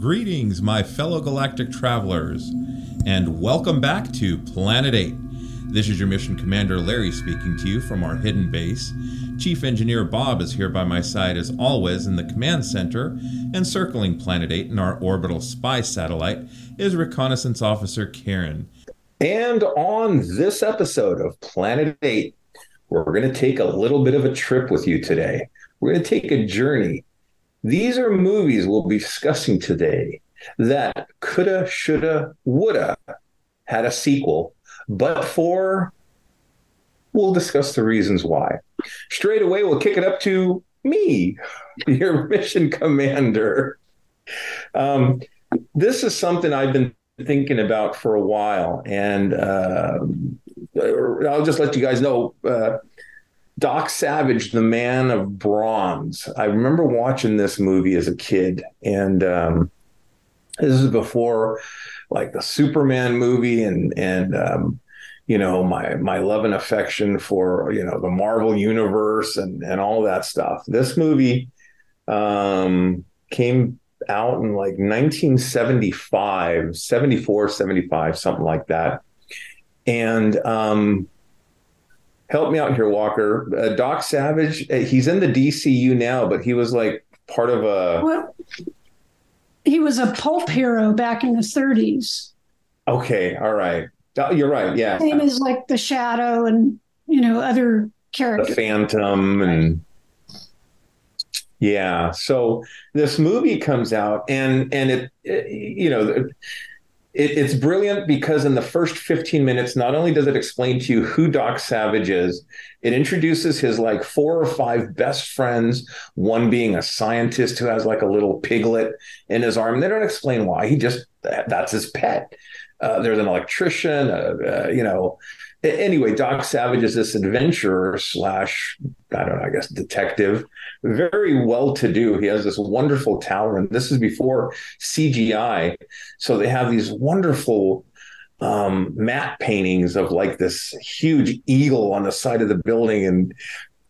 Greetings, my fellow galactic travelers, and welcome back to Planet 8. This is your mission commander Larry speaking to you from our hidden base. Chief Engineer Bob is here by my side as always in the command center, and circling Planet 8 in our orbital spy satellite is Reconnaissance Officer Karen. And on this episode of Planet 8, we're going to take a little bit of a trip with you today. We're going to take a journey. These are movies we'll be discussing today that coulda, shoulda, woulda had a sequel, but for we'll discuss the reasons why. Straight away, we'll kick it up to me, your mission commander. Um, this is something I've been thinking about for a while, and uh, I'll just let you guys know. Uh, Doc Savage, the man of bronze. I remember watching this movie as a kid, and um, this is before like the Superman movie and and um, you know my my love and affection for you know the Marvel universe and and all that stuff. This movie um, came out in like 1975, 74, 75, something like that. And um, help me out here, Walker. Uh, Doc Savage, uh, he's in the DCU now, but he was like part of a. Well, he was a pulp hero back in the 30s. Okay, all right. You're right. Yeah. Same as like the Shadow and you know other characters. The Phantom and yeah. So this movie comes out and and it, it you know it, it's brilliant because in the first 15 minutes not only does it explain to you who Doc Savage is, it introduces his like four or five best friends, one being a scientist who has like a little piglet in his arm. They don't explain why. He just that's his pet. Uh, there's an electrician, uh, uh, you know. Anyway, Doc Savage is this adventurer slash, I don't know, I guess detective, very well to do. He has this wonderful tower, and this is before CGI. So they have these wonderful um, matte paintings of like this huge eagle on the side of the building, and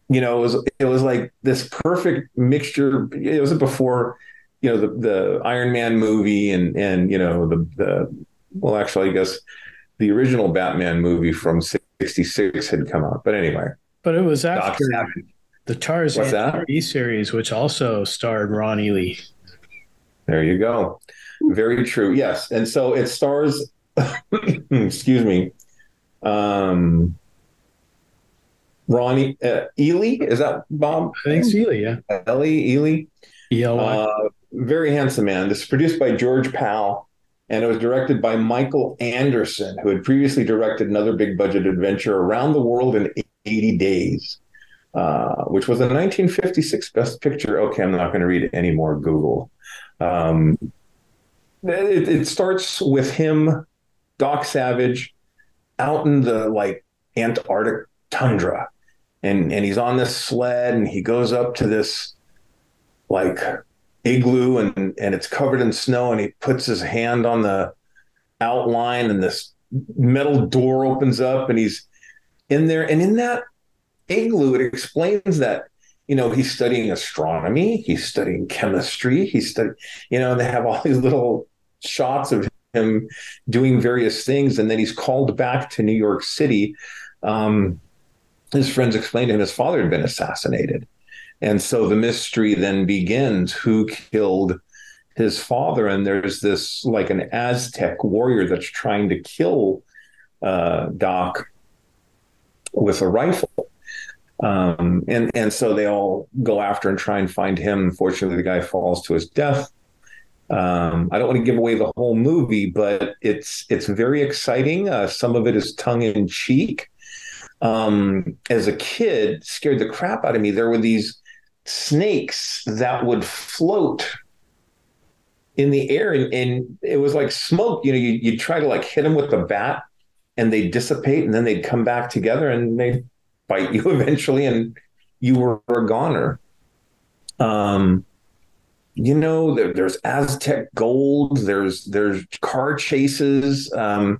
you know, it was it was like this perfect mixture. It was before, you know, the the Iron Man movie and and you know the the well, actually, I guess the original Batman movie from '66 had come out. But anyway, but it was after the Tarzan TV series, which also starred Ron Ely. There you go. Very true. Yes, and so it stars. excuse me. Um, Ronnie uh, Ely is that Bob? I think it's Ely. Yeah, Ellie Ely. Yeah. Uh, very handsome man. This is produced by George Pal and it was directed by Michael Anderson, who had previously directed another big budget adventure, Around the World in 80 Days, uh, which was a 1956 Best Picture. Okay, I'm not going to read it anymore. Google. Um, it, it starts with him, Doc Savage, out in the like Antarctic tundra, and and he's on this sled, and he goes up to this like igloo and and it's covered in snow and he puts his hand on the outline and this metal door opens up and he's in there. And in that igloo it explains that you know he's studying astronomy he's studying chemistry he's studying you know they have all these little shots of him doing various things and then he's called back to new york city. Um, his friends explained to him his father had been assassinated and so the mystery then begins who killed his father. And there's this like an Aztec warrior that's trying to kill uh, Doc with a rifle. Um, and and so they all go after and try and find him. Unfortunately, the guy falls to his death. Um, I don't want to give away the whole movie, but it's it's very exciting. Uh, some of it is tongue in cheek. Um, as a kid, scared the crap out of me. There were these snakes that would float in the air and, and it was like smoke. You know, you you try to like hit them with the bat and they dissipate and then they'd come back together and they bite you eventually and you were a goner. Um, you know, there, there's Aztec gold. There's there's car chases. Um,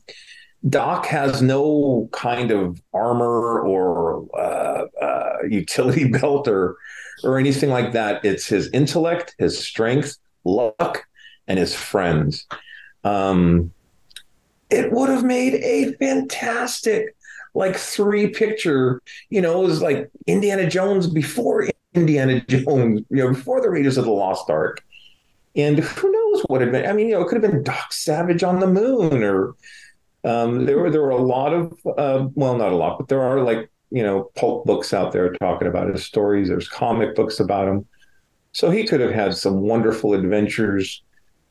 Doc has no kind of armor or uh, uh, utility belt or or anything like that. It's his intellect, his strength, luck, and his friends. Um, it would have made a fantastic like three picture. You know, it was like Indiana Jones before Indiana Jones, you know, before the Raiders of the Lost Ark. And who knows what had been? I mean, you know, it could have been Doc Savage on the moon, or um, there were there were a lot of uh, well, not a lot, but there are like you know pulp books out there talking about his stories. There's comic books about him, so he could have had some wonderful adventures.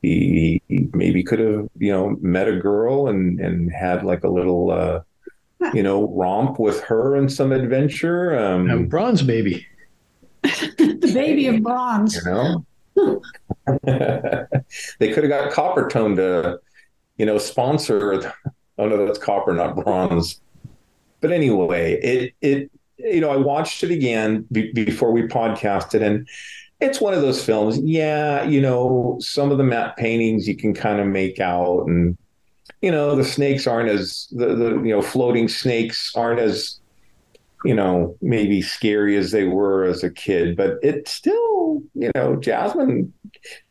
He, he maybe could have you know met a girl and and had like a little uh, you know romp with her and some adventure. Um, bronze baby. the baby of bronze. You know, they could have got copper Coppertone to, you know, sponsor. Oh no, that's copper, not bronze. But anyway, it it you know I watched it again be, before we podcasted, and it's one of those films. Yeah, you know, some of the matte paintings you can kind of make out, and you know the snakes aren't as the the you know floating snakes aren't as you know, maybe scary as they were as a kid, but it still, you know, Jasmine.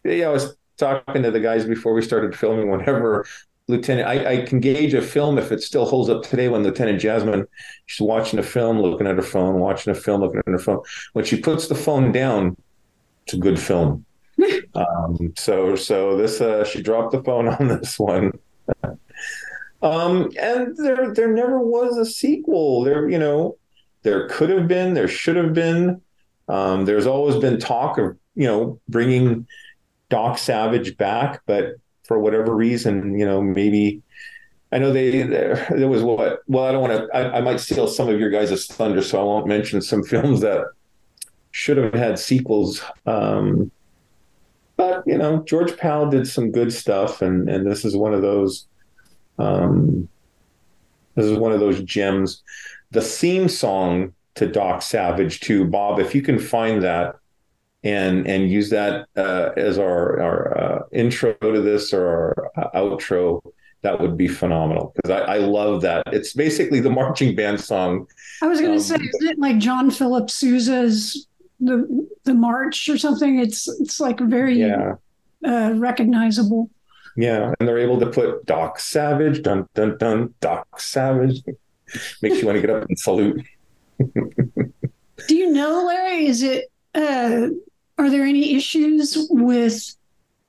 Yeah, I was talking to the guys before we started filming. Whenever Lieutenant, I, I, can gauge a film if it still holds up today. When Lieutenant Jasmine, she's watching a film, looking at her phone, watching a film, looking at her phone. When she puts the phone down, it's a good film. um, so, so this, uh, she dropped the phone on this one. um, and there, there never was a sequel. There, you know, there could have been, there should have been. Um, there's always been talk of you know bringing Doc Savage back, but for whatever reason, you know maybe I know they there, was what. Well, I don't want to. I, I, might steal some of your guys' thunder, so I won't mention some films that should have had sequels. Um, but you know, George Pal did some good stuff, and and this is one of those. Um, this is one of those gems the theme song to Doc Savage too, Bob. If you can find that and and use that uh, as our our uh, intro to this or our uh, outro, that would be phenomenal because I, I, love that. It's basically the marching band song. I was going to um, say, is it like John Philip Sousa's the the march or something? It's it's like very yeah. uh, recognizable. Yeah, and they're able to put Doc Savage, dun dun dun, Doc Savage makes you want to get up and salute. Do you know, Larry? Is it? Uh, are there any issues with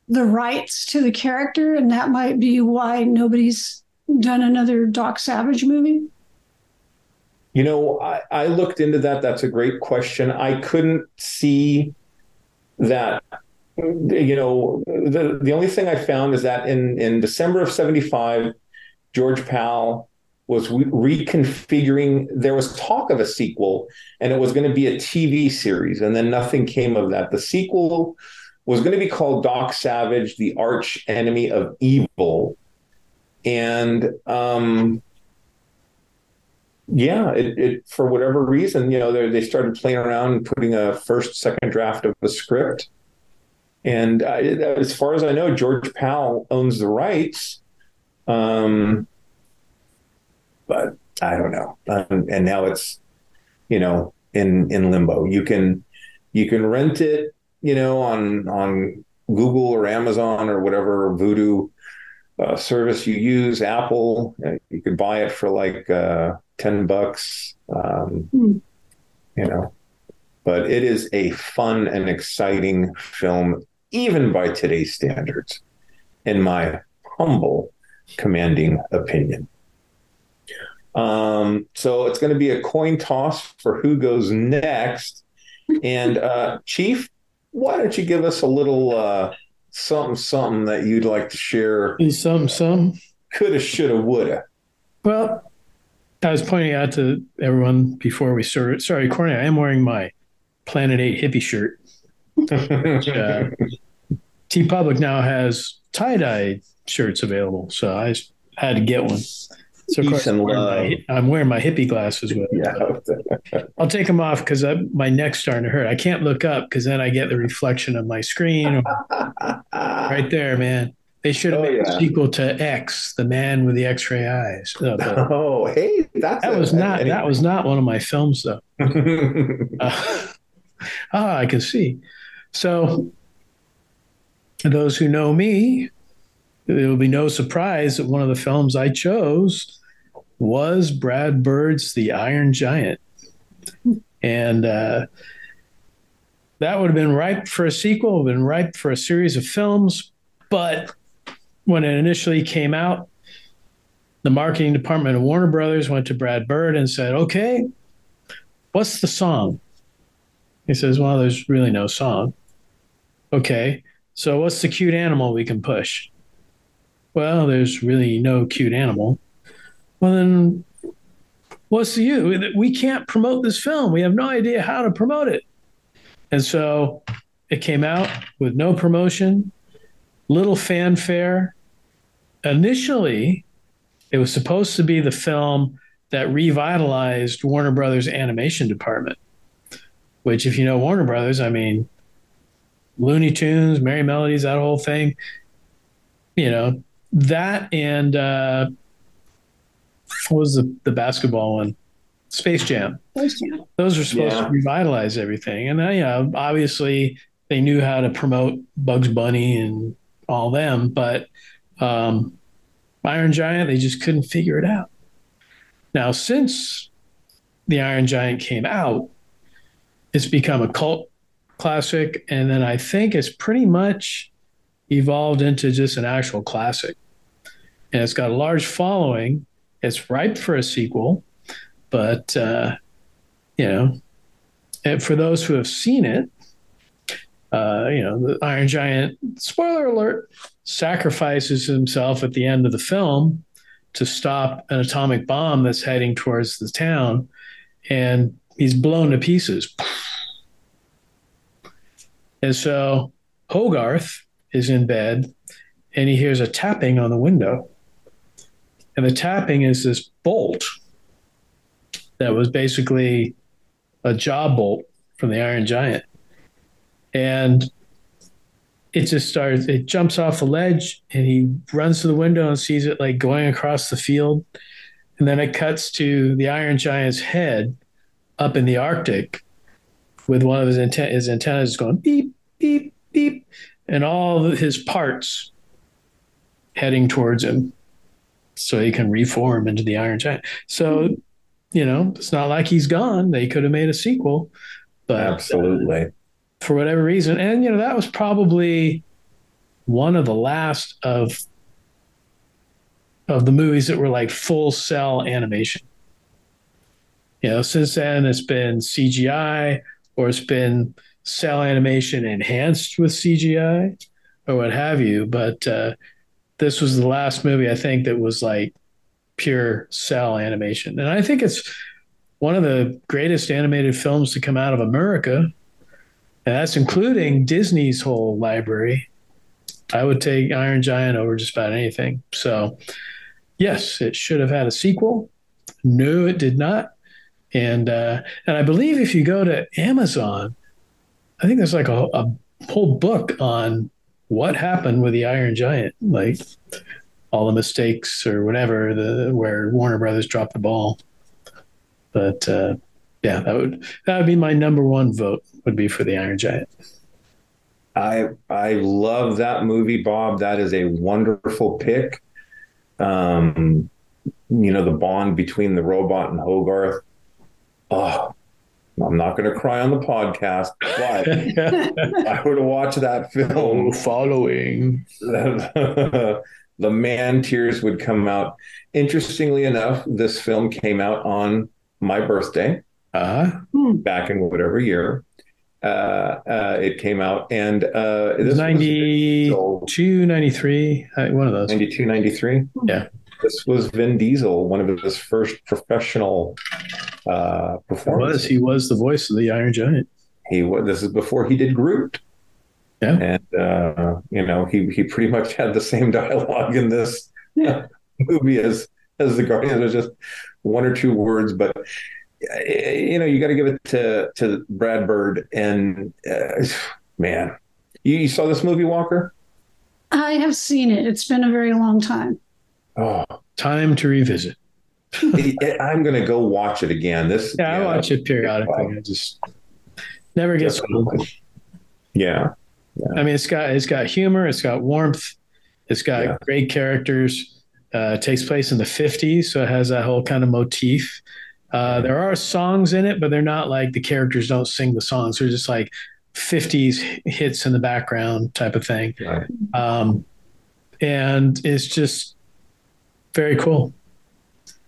the rights to the character, and that might be why nobody's done another Doc Savage movie? You know, I, I looked into that. That's a great question. I couldn't see that you know the the only thing I found is that in in December of 75 George Pal was reconfiguring. There was talk of a sequel, and it was going to be a TV series, and then nothing came of that. The sequel was going to be called Doc Savage, the Arch Enemy of Evil, and um, yeah, it, it, for whatever reason, you know, they started playing around and putting a first, second draft of a script. And I, as far as I know, George Pal owns the rights. Um, but I don't know. Um, and now it's, you know, in in limbo. You can you can rent it, you know, on on Google or Amazon or whatever Vudu uh, service you use. Apple, uh, you could buy it for like uh, ten bucks. Um, mm. You know, but it is a fun and exciting film, even by today's standards, in my humble, commanding opinion. Um, so it's going to be a coin toss for who goes next. And uh, Chief, why don't you give us a little uh, something, something that you'd like to share? Some, some. Coulda, shoulda, woulda. Well, I was pointing out to everyone before we started. Sorry, Corny, I am wearing my Planet Eight hippie shirt. Uh, TeePublic now has tie dye shirts available, so I had to get one. So of course, I'm wearing, my, I'm wearing my hippie glasses with. Yeah. I'll take them off because my neck's starting to hurt. I can't look up because then I get the reflection of my screen right there, man. They should have Oh, made yeah. a sequel to X, the man with the X-ray eyes. No, but Oh, hey, that's that a- was not any- that was not one of my films though. Uh, ah, I can see. So, those who know me, there will be no surprise that one of the films I chose was Brad Bird's The Iron Giant. And uh, that would have been ripe for a sequel, been ripe for a series of films. But when it initially came out, the marketing department of Warner Brothers went to Brad Bird and said, okay, what's the song? He says, well, there's really no song. Okay, so what's the cute animal we can push? Well, there's really no cute animal. Well, then what's the you? We can't promote this film. We have no idea how to promote it. And so it came out with no promotion, little fanfare. Initially, it was supposed to be the film that revitalized Warner Brothers animation department, which, if you know Warner Brothers, I mean, Looney Tunes, Merrie Melodies, that whole thing, you know, that and uh, what was the, the basketball one? Space Jam. Those were supposed Yeah. to revitalize everything. And then, you know, obviously they knew how to promote Bugs Bunny and all them, but um, Iron Giant, they just couldn't figure it out. Now, since the Iron Giant came out, it's become a cult classic. And then I think it's pretty much evolved into just an actual classic. And it's got a large following. It's ripe for a sequel, but, uh, you know, and for those who have seen it, uh, you know, the Iron Giant, spoiler alert, sacrifices himself at the end of the film to stop an atomic bomb that's heading towards the town, and he's blown to pieces. And so Hogarth is in bed and he hears a tapping on the window. And the tapping is this bolt that was basically a jaw bolt from the Iron Giant. And it just starts, it jumps off the ledge and he runs to the window and sees it like going across the field. And then it cuts to the Iron Giant's head up in the Arctic with one of his, anten- his antennas going beep, beep, beep, and all his parts heading towards him so he can reform into the Iron Giant. So, you know, it's not like he's gone. They could have made a sequel, but Absolutely. for whatever reason. And you know, that was probably one of the last of of the movies that were like full cell animation. You know, since then it's been CGI or it's been cell animation enhanced with CGI or what have you. But uh, this was the last movie I think that was like pure cell animation. And I think it's one of the greatest animated films to come out of America. And that's including Disney's whole library. I would take Iron Giant over just about anything. So, yes, it should have had a sequel. No, it did not. And uh, and I believe if you go to Amazon, I think there's like a, a whole book on what happened with the Iron Giant, like all the mistakes or whatever, the where Warner Brothers dropped the ball. But uh, yeah, that would that would be my number one vote would be for the Iron Giant. I I love that movie, Bob. That is a wonderful pick. Um, you know, the bond between the robot and Hogarth. Oh, I'm not going to cry on the podcast, but I would have watched that film. following. the man tears would come out. Interestingly enough, this film came out on my birthday Uh, back in whatever year. Uh, uh, it came out, and uh, this was 92, 93, uh, one of those. 92, 93. Yeah. This was Vin Diesel, one of his first professional uh, He performances. was he was the voice of the Iron Giant. He was. This is before he did Groot. Yeah. And uh, you know, he he pretty much had the same dialogue in this Yeah. movie as as the Guardian. There's just one or two words, but eh, you know, you got to give it to to Brad Bird and uh, man, you, you saw this movie, Walker? I have seen it. It's been a very long time. Oh, Time to revisit. I'm going to go watch it again. This, Yeah, I watch it periodically. I just never gets old. Yeah, I mean, it's got it's got humor, it's got warmth, it's got Yeah. great characters. Uh, it takes place in the '50s, so it has that whole kind of motif. Uh, there are songs in it, but they're not like the characters don't sing the songs. They're just like '50s hits in the background type of thing, Right. um, and it's just very cool.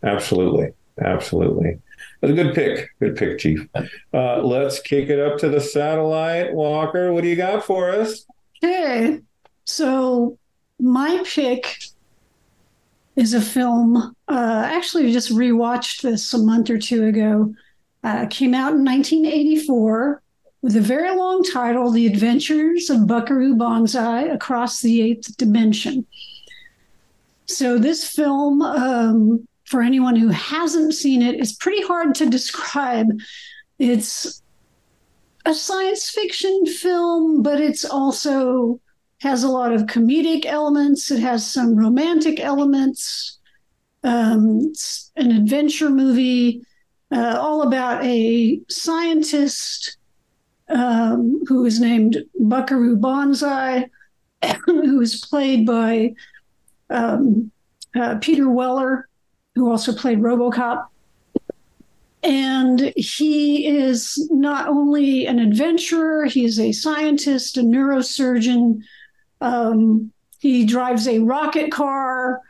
absolutely, absolutely. That's a good pick. Good pick, Chief. Uh, let's kick it up to the satellite. Walker, what do you got for us? Okay. So my pick is a film. Uh, actually, I just rewatched this a month or two ago. Uh, came out in 1984 with a very long title The Adventures of Buckaroo Banzai Across the Eighth Dimension. So, this film, um, for anyone who hasn't seen it, is pretty hard to describe. It's a science fiction film, but it's also has a lot of comedic elements. It has some romantic elements. Um, it's an adventure movie, uh, all about a scientist um, who is named Buckaroo Banzai, who is played by um, uh, Peter Weller, who also played RoboCop. And he is not only an adventurer, he's a scientist, a neurosurgeon. Um, he drives a rocket car,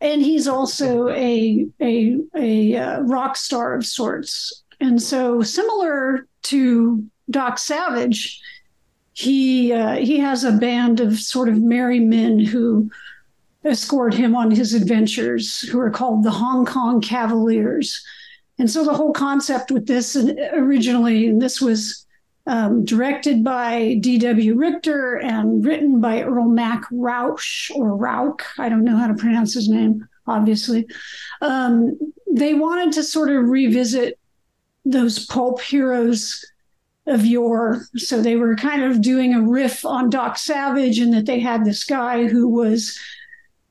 and he's also a a, a uh, rock star of sorts. And so, similar to Doc Savage, he uh, he has a band of sort of merry men who escort him on his adventures, who are called the Hong Kong Cavaliers. And so the whole concept with this originally, and this was um, directed by D.W. Richter and written by Earl Mac Rauch or Rauch. I don't know how to pronounce his name, obviously. Um, they wanted to sort of revisit those pulp heroes of yore. So they were kind of doing a riff on Doc Savage and that they had this guy who was,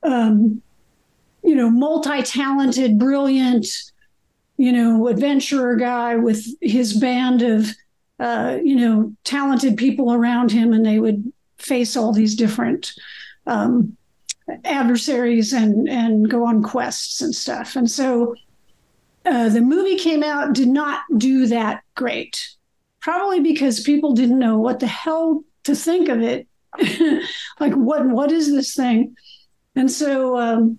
um, you know, multi talented, brilliant, you know, adventurer guy with his band of, uh, you know, talented people around him, and they would face all these different um, adversaries and and go on quests and stuff. And so uh, the movie came out, did not do that great, probably because people didn't know what the hell to think of it. like, what what is this thing? And so. Um,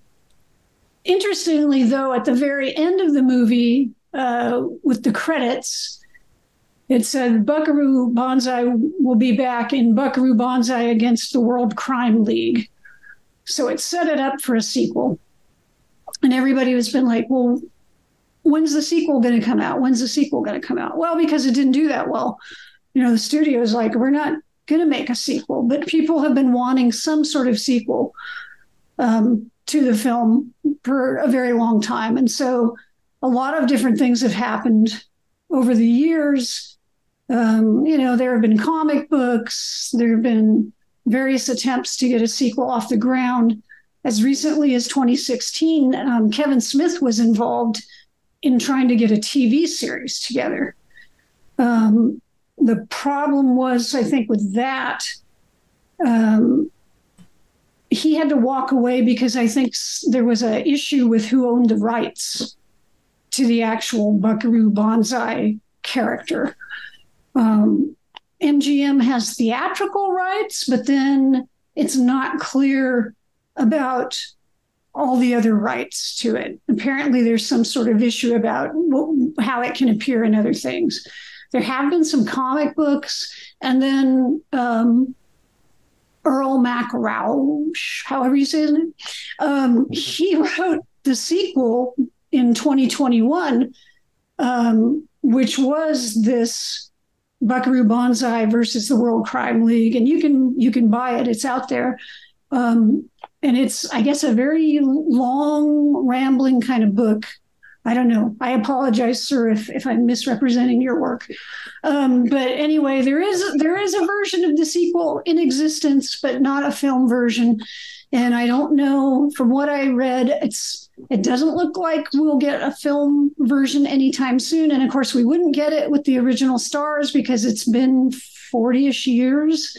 Interestingly, though, at the very end of the movie, uh, with the credits, it said Buckaroo Banzai will be back in Buckaroo Banzai against the World Crime League. So it set it up for a sequel. And everybody has been like, well, when's the sequel going to come out? When's the sequel going to come out? Well, because it didn't do that well. You know, the studio is like, we're not going to make a sequel, but people have been wanting some sort of sequel. Um, to the film for a very long time. And so a lot of different things have happened over the years. Um, you know, there have been comic books, there have been various attempts to get a sequel off the ground. As recently as 2016, um, Kevin Smith was involved in trying to get a TV series together. Um, the problem was, I think, with that, um, he had to walk away because I think there was an issue with who owned the rights to the actual Buckaroo Banzai character. Um, MGM has theatrical rights, but then it's not clear about all the other rights to it. Apparently, there's some sort of issue about how it can appear in other things. There have been some comic books, and then um, Earl Mac Rauch, however you say name, um, he wrote the sequel in 2021, um, which was this Buckaroo Banzai versus the World Crime League, and you can you can buy it. It's out there, um, and it's I guess a very long, rambling kind of book. I don't know. I apologize, sir, if, if I'm misrepresenting your work. Um, but anyway, there is there is a version of the sequel in existence, but not a film version. And I don't know. From what I read, it's it doesn't look like we'll get a film version anytime soon. And of course, we wouldn't get it with the original stars because it's been 40ish years.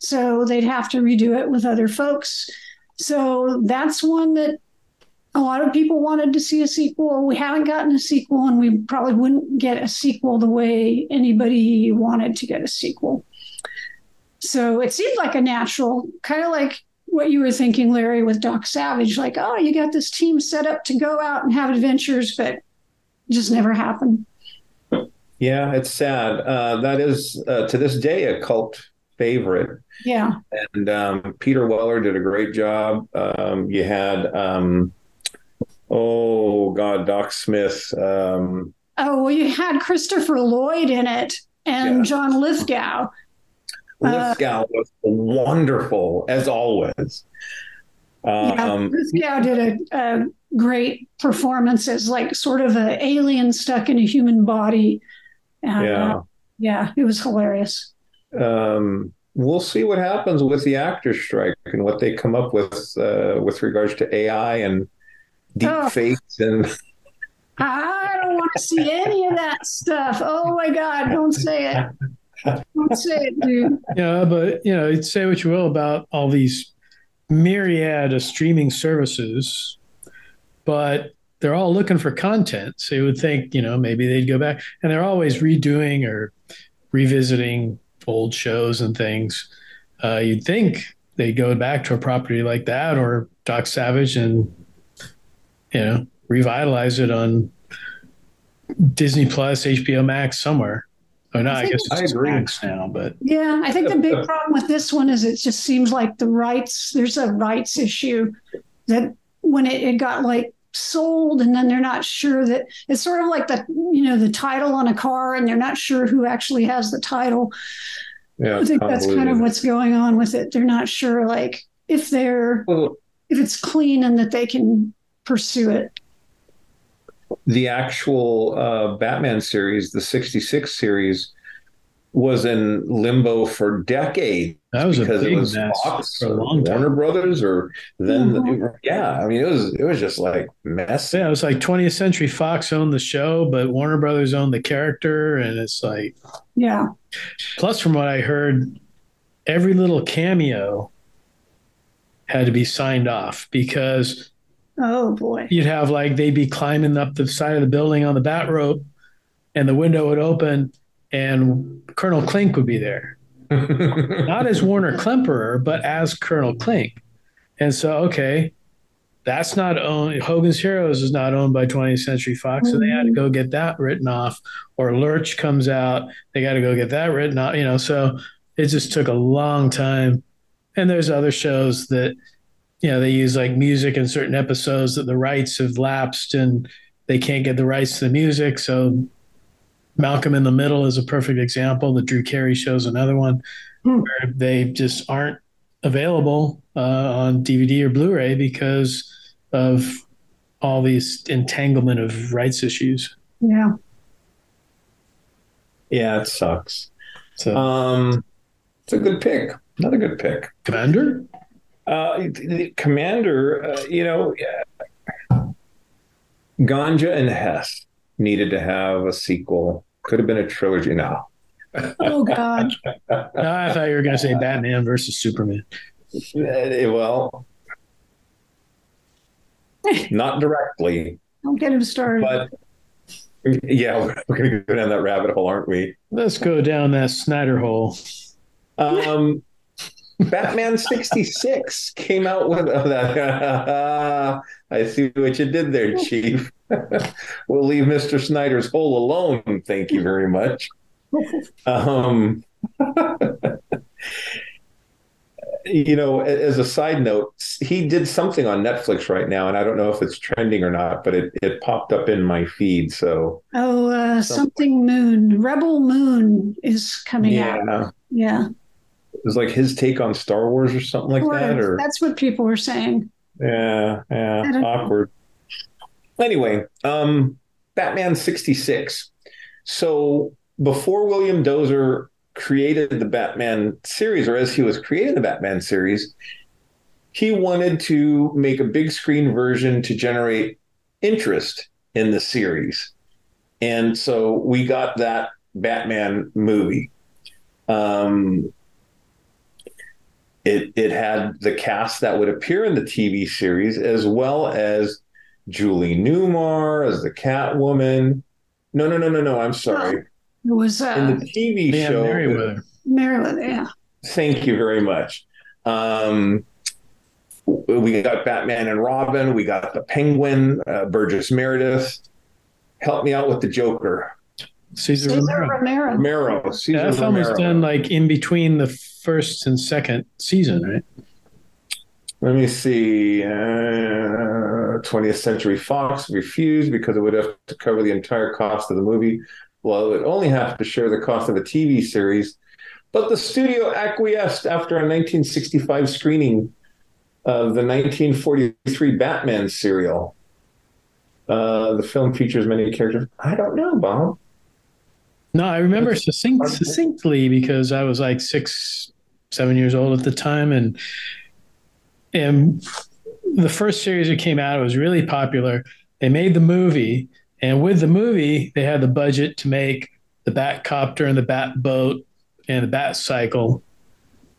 So they'd have to redo it with other folks. So that's one that a lot of people wanted to see a sequel. We haven't gotten a sequel, and we probably wouldn't get a sequel the way anybody wanted to get a sequel. So it seemed like a natural, kind of like what you were thinking, Larry, with Doc Savage. Like, oh, you got this team set up to go out and have adventures, but it just never happened. Yeah, it's sad. Uh, that is uh, to this day a cult favorite. Yeah. And um, Peter Weller did a great job. Um, you had, um, oh God, Doc Smith. Um, oh, well, you had Christopher Lloyd in it and yeah. John Lithgow. Lithgow uh, was wonderful as always. yeah, Um, Lithgow did a, a great performance as like sort of an alien stuck in a human body. Uh, yeah. Yeah, it was hilarious. um, we'll see what happens with the actors strike and what they come up with uh, with regards to AI and deep Oh. fakes and I don't want to see any of that stuff. Oh my God, don't say it. Don't say it, dude. Yeah, but you know, say what you will about all these myriad of streaming services, but they're all looking for content. So you would think, you know, maybe they'd go back, and they're always redoing or revisiting old shows and things. Uh, you'd think they'd go back to a property like that or Doc Savage and you know revitalize it on Disney Plus, HBO Max, somewhere. Or not, I, think- guess it's I just agree. Max now, but Yeah, I think the big problem with this one is it just seems like the rights, there's a rights issue that when it, it got like sold and then they're not sure that it's sort of like the, you know, the title on a car and they're not sure who actually has the title. yeah, I think that's kind of what's going on with it. They're not sure like if they're, Well, if it's clean and that they can pursue it. the actual uh, Batman series, the 66 series, was in limbo for decades that was a because it big was mess Fox for a long time. Warner Brothers or then Mhm. yeah, I mean it was it was just like mess. Yeah, it was like 20th Century Fox owned the show, but Warner Brothers owned the character, and it's like Yeah. Plus, from what I heard, every little cameo had to be signed off because Oh boy. you'd have like they'd be climbing up the side of the building on the bat rope, and the window would open, and Colonel Klink would be there, not as Werner Klemperer, but as Colonel Klink. And so, okay, that's not owned. Hogan's Heroes is not owned by 20th Century Fox, so they had to go mm-hmm. get that written off. Or Lurch comes out, they got to go get that written off. You know, so it just took a long time. And there's other shows that, you know, they use like music in certain episodes that the rights have lapsed and they can't get the rights to the music. So Malcolm in the Middle is a perfect example. The Drew Carey show is another one Hmm. where they just aren't available uh, on DVD or Blu-ray because of all these entanglement of rights issues. Yeah. yeah, it sucks. So, Um, it's a good pick. Another good pick. Commander, Uh, the Commander, uh, you know, Ganja and Hess needed to have a sequel. Could have been a trilogy now. Oh God. No, I thought you were going to say Batman versus Superman. Uh, well, not directly, Don't get him started. but yeah, we're going to go down that rabbit hole, aren't we? Let's go down that Snyder hole. Um, Batman 66 came out with that. I see what you did there, Chief. we'll leave Mr. Snyder's hole alone. Thank you very much. Um, you know, as a side note, he did something on Netflix right now, and I don't know if it's trending or not, but it, it popped up in my feed. So Oh, uh, something Moon. Rebel Moon is coming out. yeah, Yeah. it was like his take on Star Wars or something like that, or That's what people were saying. yeah, yeah, don't know. awkward. Anyway, um, Batman sixty six. So before William Dozier created the Batman series, or as he was creating the Batman series, he wanted to make a big screen version to generate interest in the series. And so we got that Batman movie. Um, it, it had the cast that would appear in the TV series, as well as Julie Newmar as the Catwoman. No, no, no, no, no. I'm sorry. It was uh, In the TV Dan show, Meriwether. Meriwether. Yeah. Thank you very much. Um, we got Batman and Robin. We got the Penguin, uh, Burgess Meredith. Help me out with the Joker, Caesar, Cesar Romero. Romero. Romero. Cesar That film was done like in between the first and second season, right? Let me see. Uh, 20th Century Fox refused because it would have to cover the entire cost of the movie. Well, it would only have to share the cost of a TV series. But the studio acquiesced after a 1965 screening of the 1943 Batman serial. Uh, the film features many characters. I don't know, Bob. No, I remember succinct, succinctly because I was like six, seven years old at the time, and and the first series that came out it was really popular. They made the movie, and with the movie, they had the budget to make the Bat Copter and the Bat Boat and the Bat Cycle,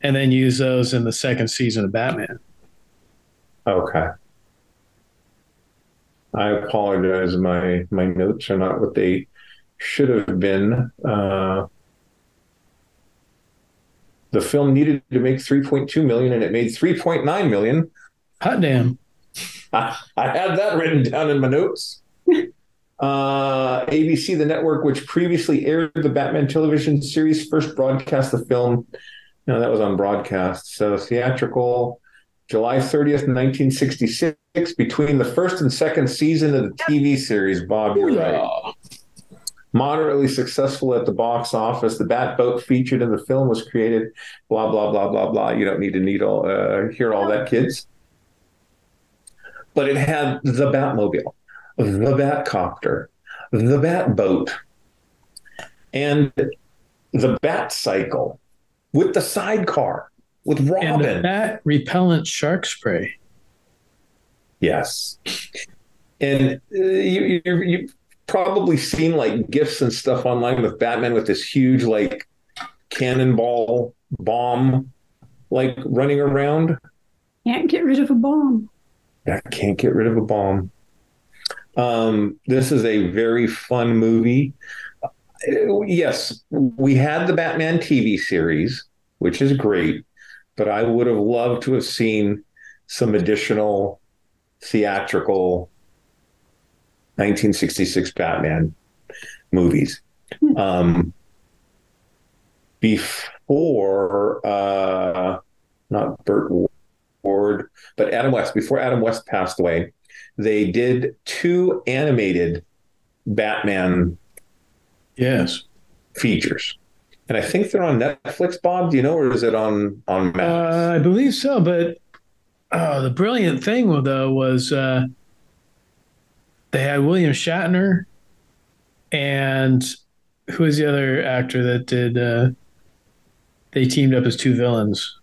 and then use those in the second season of Batman. Okay. I apologize. My my notes are not what they should have been. Uh, the film needed to make 3.2 million, and it made 3.9 million. Hot damn! I, I had that written down in my notes. Uh, ABC, the network which previously aired the Batman television series, first broadcast the film. No, that was on broadcast. So theatrical, July 30th, 1966. Between the first and second season of the TV series, Bob, you're right. Moderately successful at the box office. The Bat Boat featured in the film was created. Blah blah blah blah blah. You don't need to need all uh, hear all that, kids. But it had the Batmobile, the Batcopter, the Bat Boat, and the Bat Cycle with the sidecar with Robin. And. Bat repellent shark spray. Yes. And uh, you, you, you've probably seen like gifs and stuff online with Batman with this huge, like, cannonball bomb, like, running around. Can't get rid of a bomb. I can't get rid of a bomb. Um, this is a very fun movie. Uh, yes, we had the Batman TV series, which is great, but I would have loved to have seen some additional theatrical 1966 Batman movies. Um, before, uh, not Burt Ward, but Adam West, before Adam West passed away, they did two animated Batman Yes. features. And I think they're on Netflix, Bob. Do you know, or is it on on Max? Uh, I believe so, but oh, the brilliant thing though was uh, they had William Shatner and who was the other actor that did? Uh, they teamed up as two villains.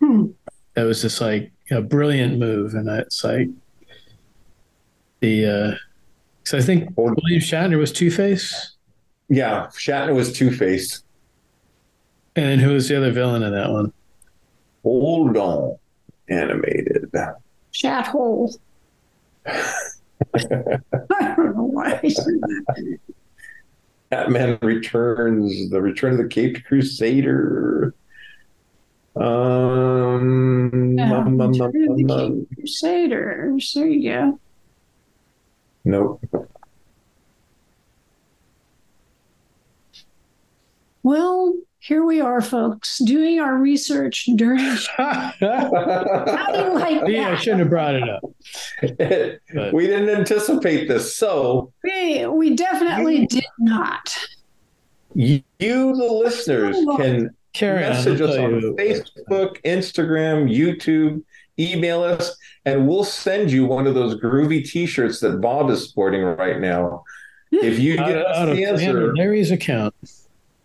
Hmm. That was just like a brilliant move, and it's like the. Uh, so I think William Shatner was Two Face, yeah, Shatner was Two Face. and then who was the other villain in that one? Hold on, animated. Shat hole. I don't know why I said that. Batman Returns, The Return of the Caped Crusader. Um, Yeah, um, um, um, the um. There you go. nope. Well, here we are, folks, doing our research during. How do you like Yeah, I shouldn't have brought it up. we didn't anticipate this. So We, we definitely did not. you, you the listeners, can Carry on, message I'll us on you. Facebook, Instagram, YouTube, email us, and we'll send you one of those groovy T-shirts that Bob is sporting right now. If you get of, us out of the answer, Larry's account.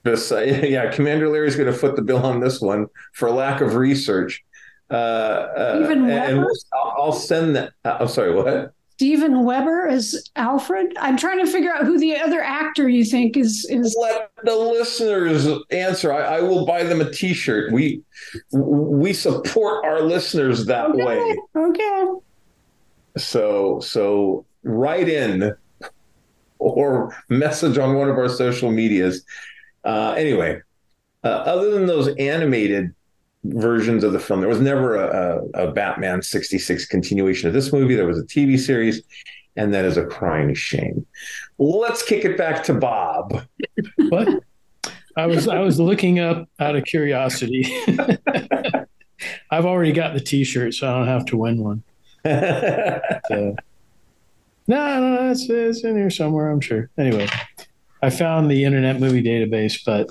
Just, uh, yeah, Commander Larry's going to foot the bill on this one for lack of research. Uh, uh, Even and Weber? I'll, send that. Uh, I'm sorry, what? Stephen Weber as Alfred. I'm trying to figure out who the other actor you think is is. Let the listeners answer. I, I will buy them a T-shirt. We we support our listeners that Okay. way. Okay. So so write in or message on one of our social medias. Uh, anyway, uh, other than those animated versions of the film, there was never a, a, a Batman '66 continuation of this movie. There was a TV series, and that is a crying shame. Let's kick it back to Bob. What? I was I was looking up out of curiosity. I've already got the T-shirt, so I don't have to win one. So. No, no, no, it's, it's in here somewhere, I'm sure. Anyway, I found the Internet Movie Database, but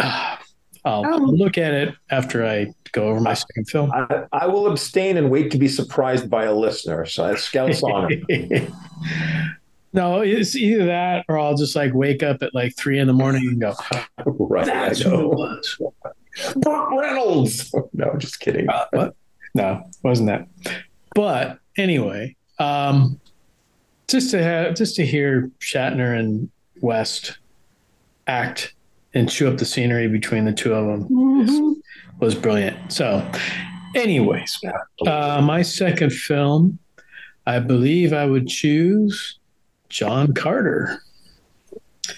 uh, I'll Oh. look at it after I go over my second film. I, I will abstain and wait to be surprised by a listener. So that's Scout's honor. no, it's either that or I'll just like wake up at like three in the morning and go, right, that's I who it was. Burt Reynolds. No, just kidding. Uh, what? No, wasn't that. But anyway, um, just to have just to hear Shatner and West act and chew up the scenery between the two of them Mhm. was brilliant. So, anyways, uh, my second film, I believe I would choose John Carter.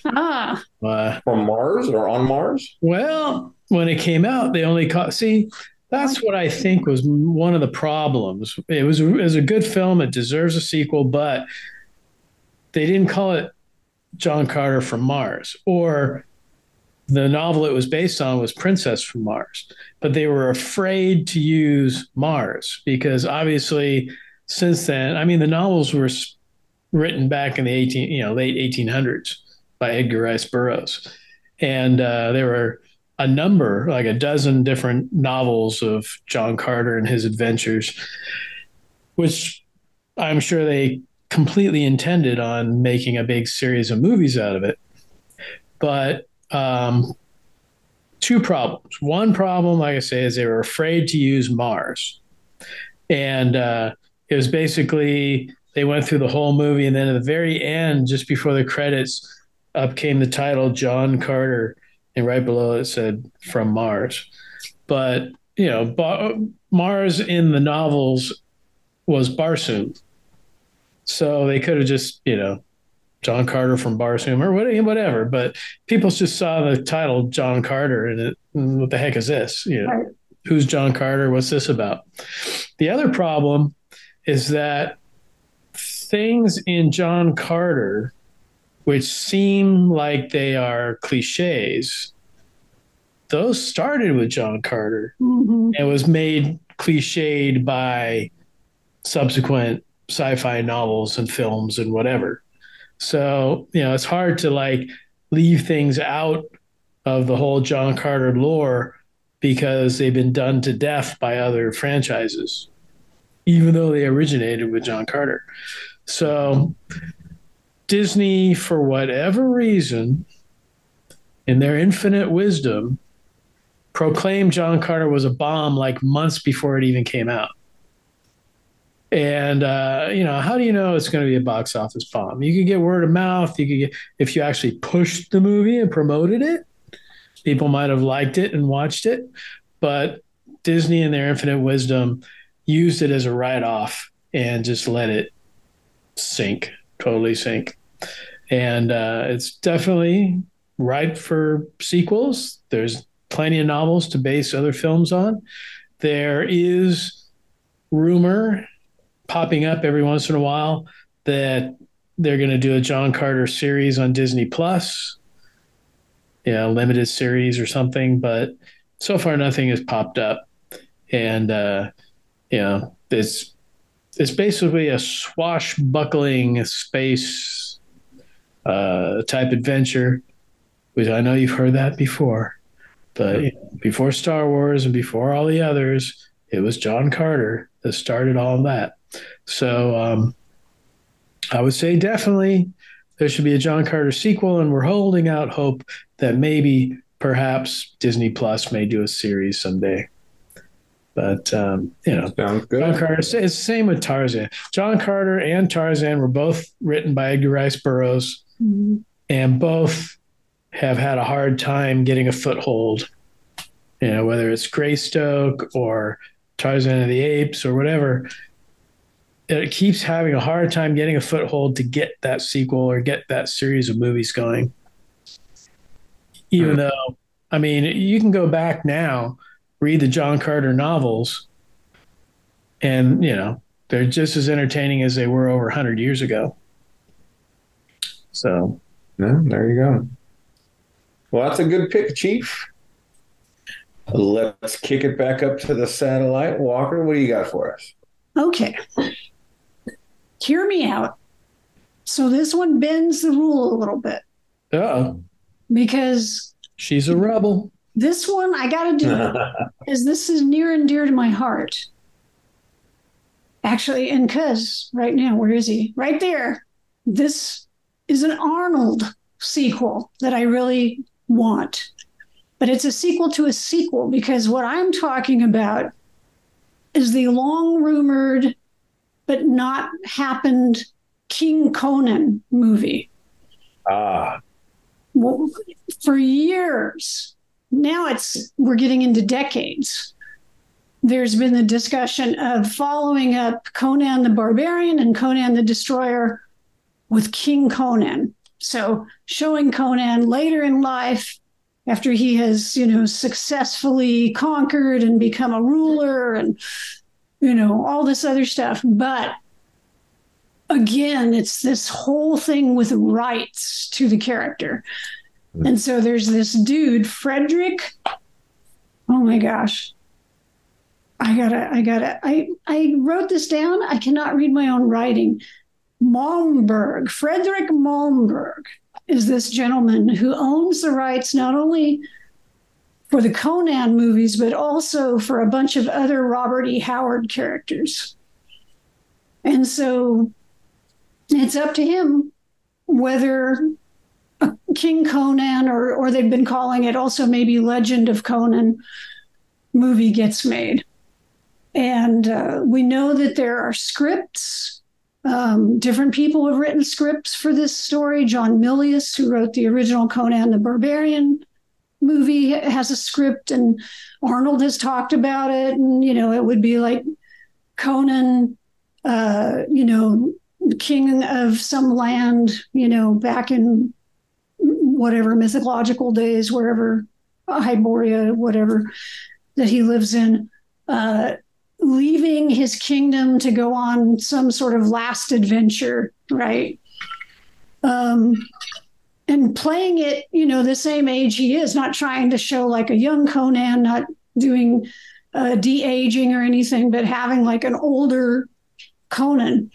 Ah, Uh, From Mars or on Mars? Well, when it came out, they only caught. See, that's what I think was one of the problems. It was, it was a good film. It deserves a sequel, but they didn't call it John Carter from Mars, or the novel it was based on was Princess from Mars. But they were afraid to use Mars because obviously, since then, I mean, the novels were written back in the eighteen, you know, late eighteen hundreds by Edgar Rice Burroughs, and uh, there were a number, like a dozen different novels of John Carter and his adventures, which I'm sure they completely intended on making a big series of movies out of it. But um, two problems. One problem, like I say, is they were afraid to use Mars. And uh, it was basically they went through the whole movie, and then at the very end, just before the credits, up came the title John Carter and right below it said from Mars. But you know, Ba- Mars in the novels was Barsoom, so they could have just you know John Carter from Barsoom or whatever. But people just saw the title John Carter and it, "Mm, what the heck is this? You know, Right. who's John Carter? What's this about? The other problem is that things in John Carter which seem like they are cliches, those started with John Carter mhm. and was made cliched by subsequent sci-fi novels and films and whatever. So, you know, it's hard to like leave things out of the whole John Carter lore because they've been done to death by other franchises, even though they originated with John Carter. So, Disney, for whatever reason, in their infinite wisdom, proclaimed John Carter was a bomb like months before it even came out. And uh, you know, how do you know it's going to be a box office bomb? You could get word of mouth. You could get if you actually pushed the movie and promoted it, people might have liked it and watched it. But Disney, in their infinite wisdom, used it as a write-off and just let it sink, totally sink. And uh, it's definitely ripe for sequels. There's plenty of novels to base other films on. There is rumor popping up every once in a while that they're going to do a John Carter series on Disney Plus. you know, limited series or something, but so far nothing has popped up. And uh, you know, it's it's basically a swashbuckling space uh, type adventure, which I know you've heard that before. But you know, before Star Wars and before all the others, it was John Carter that started all of that. So um, I would say definitely there should be a John Carter sequel, and we're holding out hope that maybe, perhaps, Disney Plus may do a series someday. But um, you know, Sounds good. John Carter. It's the same with Tarzan. John Carter and Tarzan were both written by Edgar Rice Burroughs, Mhm. and both have had a hard time getting a foothold. You know, whether it's Greystoke or Tarzan of the Apes or whatever, it keeps having a hard time getting a foothold to get that sequel or get that series of movies going. Even hmm. though, I mean, you can go back now, read the John Carter novels, and, you know, they're just as entertaining as they were over 100 years ago. So, No, there you go. Well, that's a good pick, Chief. Let's kick it back up to the satellite. Walker, what do you got for us? Okay. Hear me out. So this one bends the rule a little bit oh, because she's a rebel. this one I got to do because this is near and dear to my heart. Actually, and cuz right now, where is he? Right there. This is an Arnold sequel that I really want. But it's a sequel to a sequel because what I'm talking about is the long rumored but not happened King Conan movie. ah, Well, for years. Now it's we're getting into decades. There's been the discussion of following up Conan the Barbarian and Conan the Destroyer with King Conan. So showing Conan later in life after he has, you know, successfully conquered and become a ruler and you know, all this other stuff. But again, it's this whole thing with rights to the character. Mm-hmm. And so there's this dude, Frederick. Oh my gosh. I gotta, I gotta, I, I wrote this down. I cannot read my own writing. Malmberg, Frederick Malmberg is this gentleman who owns the rights not only for the Conan movies, but also for a bunch of other Robert E. Howard characters. And so it's up to him whether King Conan or or they've been calling it also maybe Legend of Conan movie gets made. And uh, we know that there are scripts. Um, different people have written scripts for this story. John Milius, who wrote the original Conan the Barbarian movie, has a script, and Arnold has talked about it. And, you know, it would be like Conan, uh, you know, king of some land, you know, back in whatever mythological days, wherever Hyboria, whatever that he lives in, uh, leaving his kingdom to go on some sort of last adventure, right? Um, and playing it, you know, the same age he is, not trying to show like a young Conan, not doing uh, de aging or anything, but having like an older Conan.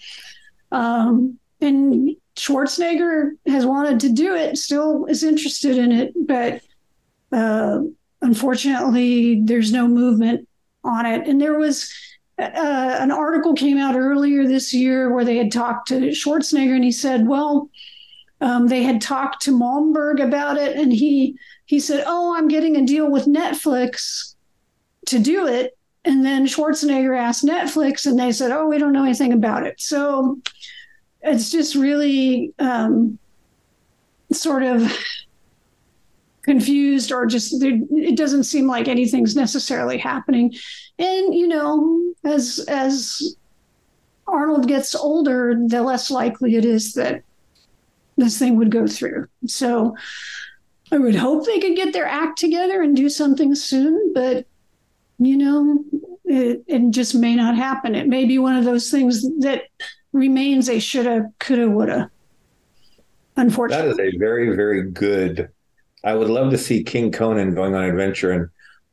Um, and Schwarzenegger has wanted to do it, still is interested in it, but uh, unfortunately, there's no movement on it. And there was uh, an article came out earlier this year where they had talked to Schwarzenegger, and he said, "Well, um, they had talked to Malmberg about it, and he he said, "Oh, I'm getting a deal with Netflix to do it." And then Schwarzenegger asked Netflix, and they said, "Oh, we don't know anything about it." So it's just really um, sort of confused or just it doesn't seem like anything's necessarily happening and you know as as arnold gets older the less likely it is that this thing would go through. So i would hope they could get their act together and do something soon but you know it, it just may not happen. It may be one of those things that remains a shoulda coulda woulda. Unfortunately is a very, very good I would love to see King Conan going on adventure and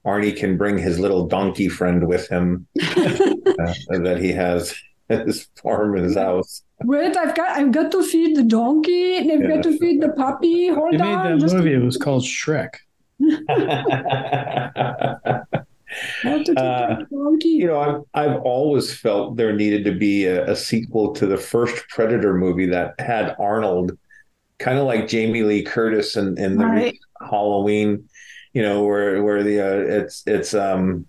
Arnie can bring his little donkey friend with him uh, that he has at his farm in his house. Wait, I've got I've got to feed the donkey and I've got to feed the puppy. Hold They made that just- movie. It was called Shrek. I have to take Uh, donkey. you know, I've, I've always felt there needed to be a, a sequel to the first Predator movie that had Arnold, kind of like Jamie Lee Curtis in, in the Right. Halloween, you know, where where the uh, it's it's um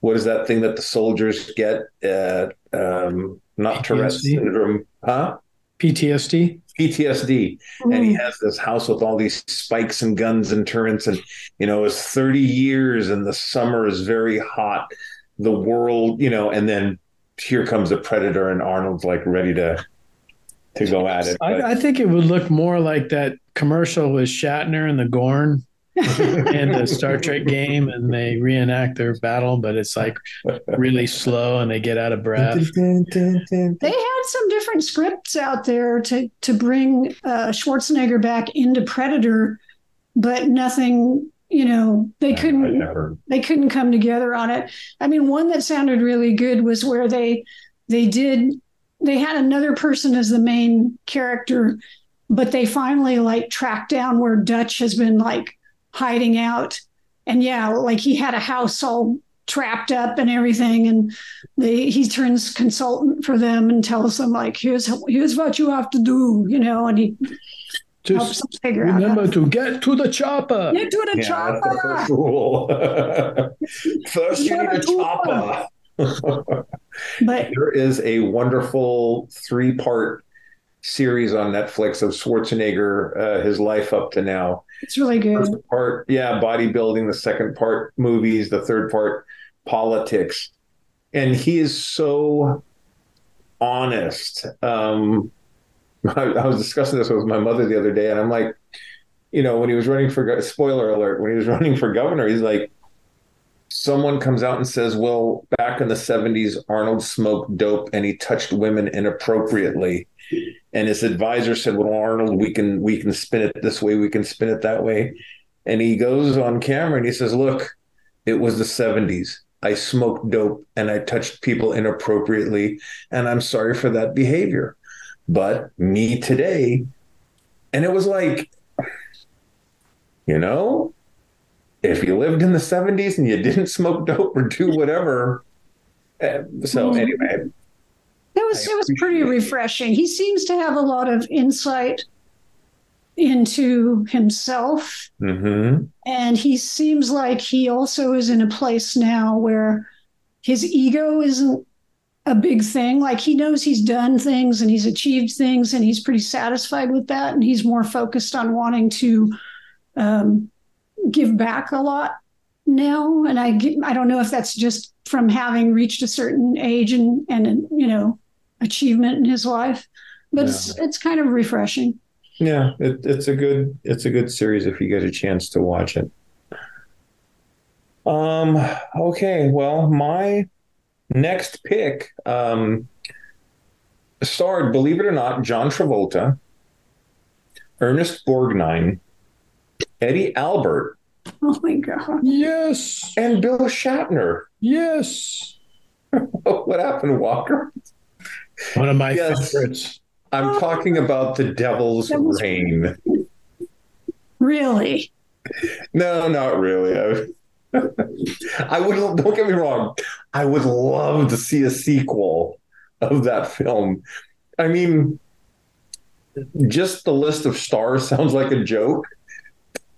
what is that thing that the soldiers get? Uh, um, not Tourette's PTSD? syndrome, huh? PTSD. PTSD, and he Mm. has this house with all these spikes and guns and turrets, and you know, it's 30 years, and the summer is very hot. The world, you know, and then here comes the predator, and Arnold's like ready to to go at it. But- I, I think it would look more like that commercial with Shatner and the Gorn and the Star Trek game, and they reenact their battle, but it's like really slow and they get out of breath. They had some different scripts out there to to bring uh, Schwarzenegger back into Predator, but nothing. You know, they I couldn't they couldn't come together on it. I mean, one that sounded really good was where they they did they had another person as the main character, but they finally like tracked down where Dutch has been like hiding out. And yeah, like he had a house all trapped up and everything and they he turns consultant for them and tells them like here's here's what you have to do, you know, and he helps Just them figure out remember to to get to the chopper. get to the Yeah, that's the chopper. first rule. First, you need a chopper. But There is a wonderful three part series on Netflix of Schwarzenegger, uh, his life up to now. it's really good. First part, yeah, bodybuilding. The second part, movies. The third part, politics. And he is so honest. Um, I, I was discussing this with my mother the other day, and I'm like, you know, when he was running for spoiler alert, when he was running for governor, he's like, someone comes out and says, "Well, back in the '70s, Arnold smoked dope and he touched women inappropriately." And his advisor said, "Well, Arnold, we can we can spin it this way, we can spin it that way." And he goes on camera and he says, "Look, it was the '70s. I smoked dope and I touched people inappropriately, and I'm sorry for that behavior. But me today, and it was like, you know." if you lived in the 70s and you didn't smoke dope or do whatever. uh, so, Mhm. anyway, It was it was pretty refreshing. He seems to have a lot of insight into himself mhm. and he seems like he also is in a place now where his ego isn't a big thing. Like he knows he's done things and he's achieved things and he's pretty satisfied with that and he's more focused on wanting to um, give back a lot now and i i don't know if that's just from having reached a certain age and and you know achievement in his life but it's it's kind of refreshing yeah, it, it's a good it's a good series if you get a chance to watch it. Um. Okay. Well, my next pick um, starred, believe it or not, John Travolta, Ernest Borgnine, Eddie Albert, oh my god Yes. and Bill Shatner. Yes. what happened, Walker? One of my Yes. favorites. I'm oh. talking about the Devil's Devil's Rain. really No, not really. I, I would. Don't get me wrong. I would love to see a sequel of that film. I mean, just the list of stars sounds like a joke.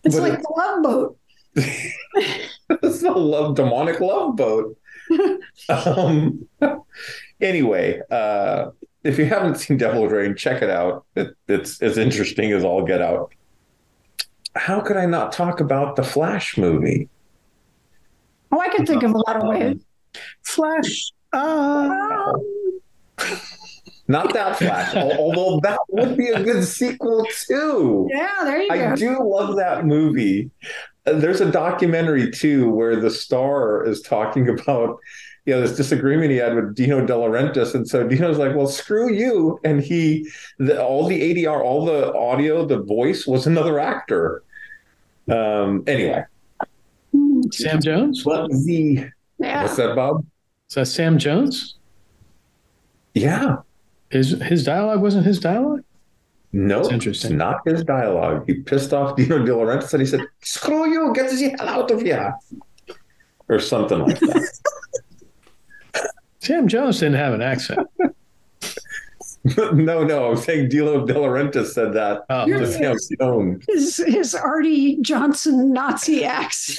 It's But like it- the love boat It's a love demonic love boat. um, anyway, uh, if you haven't seen Devil's Rain, check it out. It, it's as interesting as all get out. How could I not talk about the Flash movie? oh i could think of a lot of ways Flash. Uh, Not that Flash, although that would be a good sequel too. yeah there you I go I do love that movie. Uh, There's a documentary too where the star is talking about you know this disagreement he had with Dino De Laurentiis, and so Dino's like, "Well, screw you," and he the, all the ADR, all the audio, the voice was another actor. Um, anyway, Sam Jones? what the Yeah. what's that, Bob? Is that Sam Jones? Yeah, His his dialogue wasn't his dialogue. no, That's interesting. It's not his dialogue. He pissed off Dino De Laurentiis and he said, "Screw you, get the hell out of here," or something like that. Sam Jones didn't have an accent. no, no, I'm saying Dino De Laurentiis said that Oh, to Sam Jones. His, his Arte Johnson Nazi accent.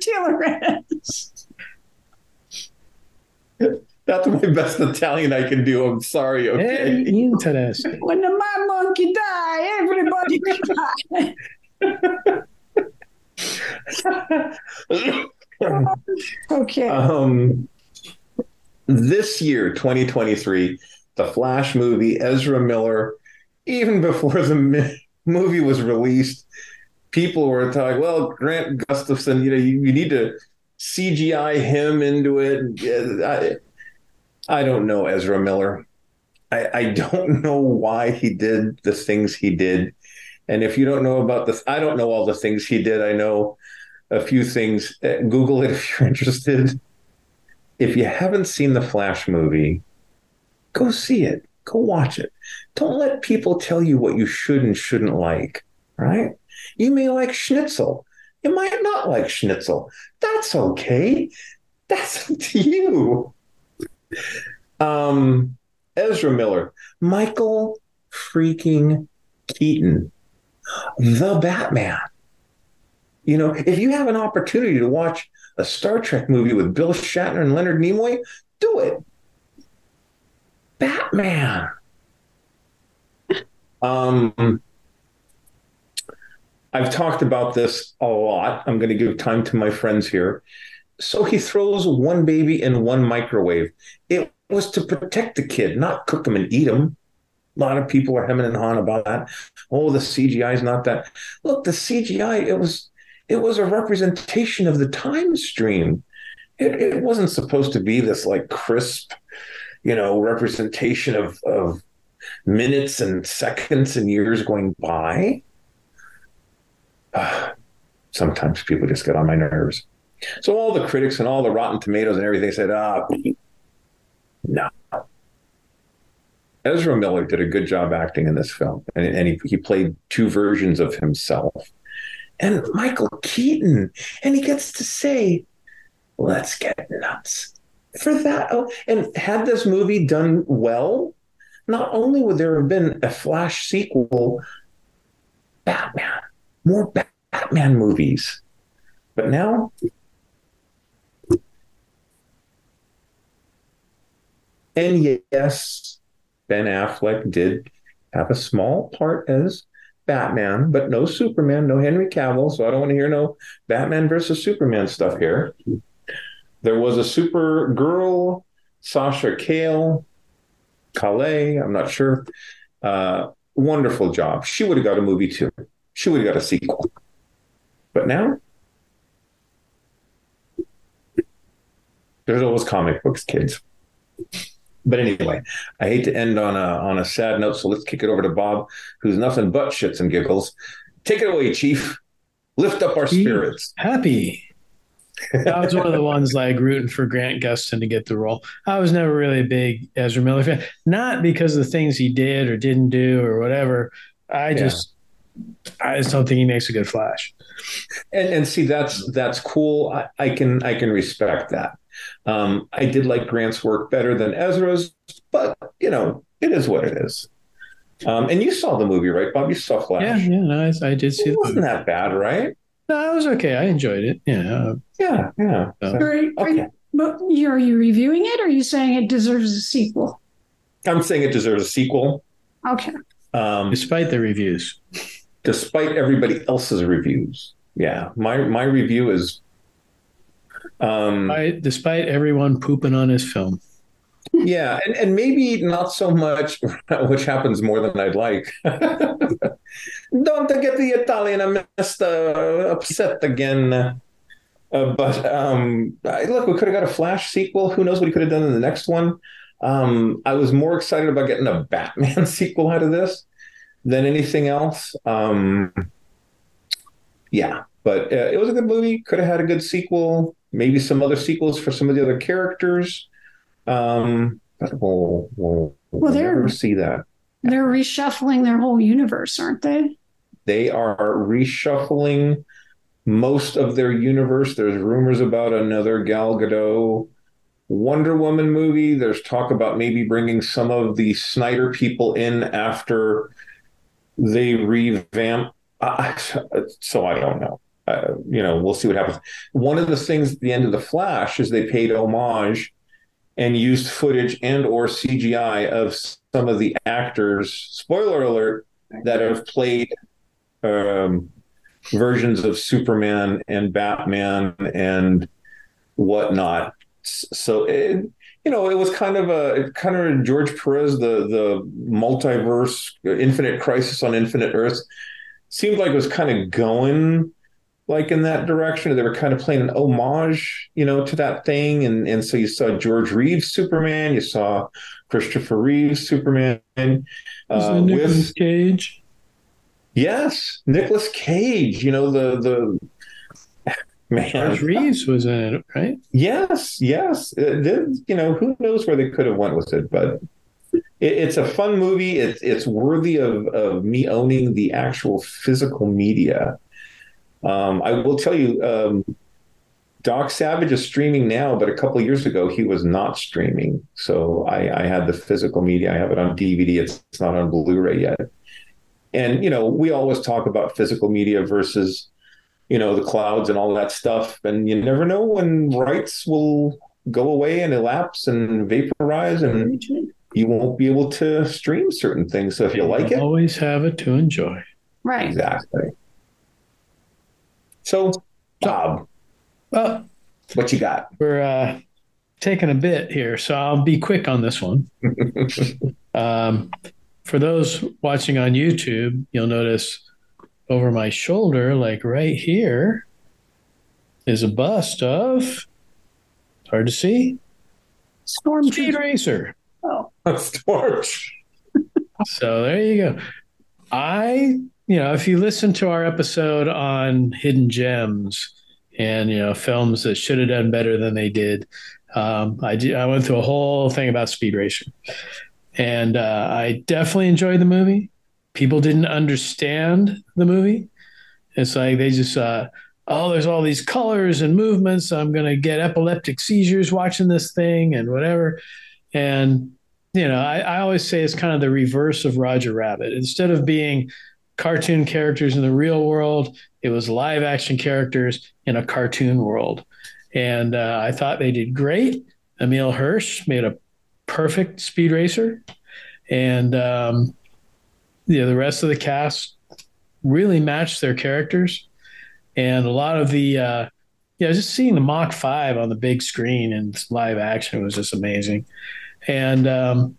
Taylor Reds. That's my best Italian I can do. I'm sorry. Very Okay. interesting. When the my monkey die, everybody die. Okay. um, this year, 2023, the Flash movie, Ezra Miller, even before the mi- movie was released, people were talking, well, Grant Gustafson, you know, you, you need to CGI him into it. Yeah, I, I don't know Ezra Miller. I, I don't know why he did the things he did. And if you don't know about this, I don't know all the things he did. I know a few things. Uh, Google it if you're interested. If you haven't seen the Flash movie, go see it. Go watch it. Don't let people tell you what you should and shouldn't like, right? You may like schnitzel. You might not like schnitzel. That's okay. That's up to you. Um, Ezra Miller, Michael freaking Keaton, the Batman. You know, if you have an opportunity to watch a Star Trek movie with Bill Shatner and Leonard Nimoy, do it. Batman. Um, I've talked about this a lot. I'm going to give time to my friends here. So he throws one baby in one microwave. It was to protect the kid, not cook him and eat him. A lot of people are hemming and hawing about that. Oh, the CGI is not that. Look, the CGI, it was it was a representation of the time stream. It, it wasn't supposed to be this like crisp, you know, representation of, of minutes and seconds and years going by. Sometimes people just get on my nerves. So all the critics and all the Rotten Tomatoes and everything said, ah, no. Ezra Miller did a good job acting in this film, and, and he, he played two versions of himself. And Michael Keaton, and he gets to say, let's get nuts for that. Oh, and had this movie done well, not only would there have been a Flash sequel, Batman, more Batman movies. But now, and yes, Ben Affleck did have a small part as Batman, but no Superman, no Henry Cavill. So I don't want to hear no Batman versus Superman stuff here. There was a Supergirl, Sasha Cale, Calais, I'm not sure. Uh, wonderful job. She would have got a movie too. She would have got a sequel. But now, there's always comic books, kids. But anyway, I hate to end on a on a sad note, so let's kick it over to Bob, who's nothing but shits and giggles. Take it away, Chief. Lift up our spirits. Happy. I was one of the ones like rooting for Grant Gustin to get the role. I was never really a big Ezra Miller fan, not because of the things he did or didn't do or whatever. I just, I just don't think he makes a good Flash. And and see, that's that's cool. I, I can I can respect that. Um, I did like Grant's work better than Ezra's, but you know, it is what it is. Um, and you saw the movie, right, Bob? You saw Flash. Yeah, yeah, no, I, I did see It wasn't movie. that bad, right? No, it was okay. I enjoyed it. Yeah. uh, Yeah, yeah. So- Are, are, Okay. but you- are you reviewing it or are you saying it deserves a sequel? I'm saying it deserves a sequel, Okay. um, despite the reviews. despite everybody else's reviews. Yeah, my my review is. Um, Despite, despite everyone pooping on his film. Yeah, and, and maybe not so much, which happens more than I'd like. Don't get the Italian I'm uh, upset again. Uh, but um, I- look, we could have got a Flash sequel. Who knows what he could have done in the next one? Um, I was more excited about getting a Batman sequel out of this than anything else. Um, yeah, but uh, it was a good movie. Could have had a good sequel. Maybe some other sequels for some of the other characters. Um, but we'll we'll, Well, they're- never see that. They're reshuffling their whole universe, aren't they? They are reshuffling most of their universe. There's rumors about another Gal Gadot Wonder Woman movie. There's talk about maybe bringing some of the Snyder people in after they revamp. Uh, so I don't know. Uh, you know, we'll see what happens. One of the things at the end of the Flash is they paid homage and used footage and or CGI of some of the actors. Spoiler alert: that have played um, versions of Superman and Batman and whatnot. So it, you know, it was kind of a kind of George Perez, the the multiverse, Infinite Crisis on Infinite Earths. Seemed like it was kind of going like in that direction. They were kind of playing an homage, you know, to that thing. And and so you saw George Reeves Superman, you saw Christopher Reeves Superman uh, it Nicolas with Cage? yes, Nicolas Cage. You know the the man. George Reeves was in it, right? Yes, yes. Uh, then, you know, who knows where they could have went with it, but it's a fun movie. It's it's worthy of of me owning the actual physical media. Um, I will tell you, um, Doc Savage is streaming now, but a couple of years ago he was not streaming. So I, I had the physical media. I have it on DVD. It's, it's not on Blu-ray yet. And you know, we always talk about physical media versus you know the clouds and all that stuff and you never know when rights will go away and elapse and vaporize and you won't be able to stream certain things so if you like it always have it to enjoy. Right. exactly so bob Well, what you got we're uh, taking a bit here, so I'll be quick on this one. um, for those watching on YouTube, you'll notice over my shoulder, like right here, is a bust of. Hard to see. Storm Speed Racer. Oh, Storch. So there you go. I, you know, if you listen to our episode on hidden gems and you know films that should have done better than they did, um, I did, I went through a whole thing about Speed Racer, and uh, I definitely enjoyed the movie. People didn't understand the movie. It's like they just, uh, oh, there's all these colors and movements. I'm gonna get epileptic seizures watching this thing and whatever. And you know, I, I always say it's kind of the reverse of Roger Rabbit. Instead of being cartoon characters in the real world, it was live action characters in a cartoon world. And uh, I thought they did great. Emile Hirsch made a perfect speed racer. And, um, you know, the rest of the cast really matched their characters. And a lot of the, uh, yeah, just seeing the Mach 5 on the big screen and live action was just amazing. And, um,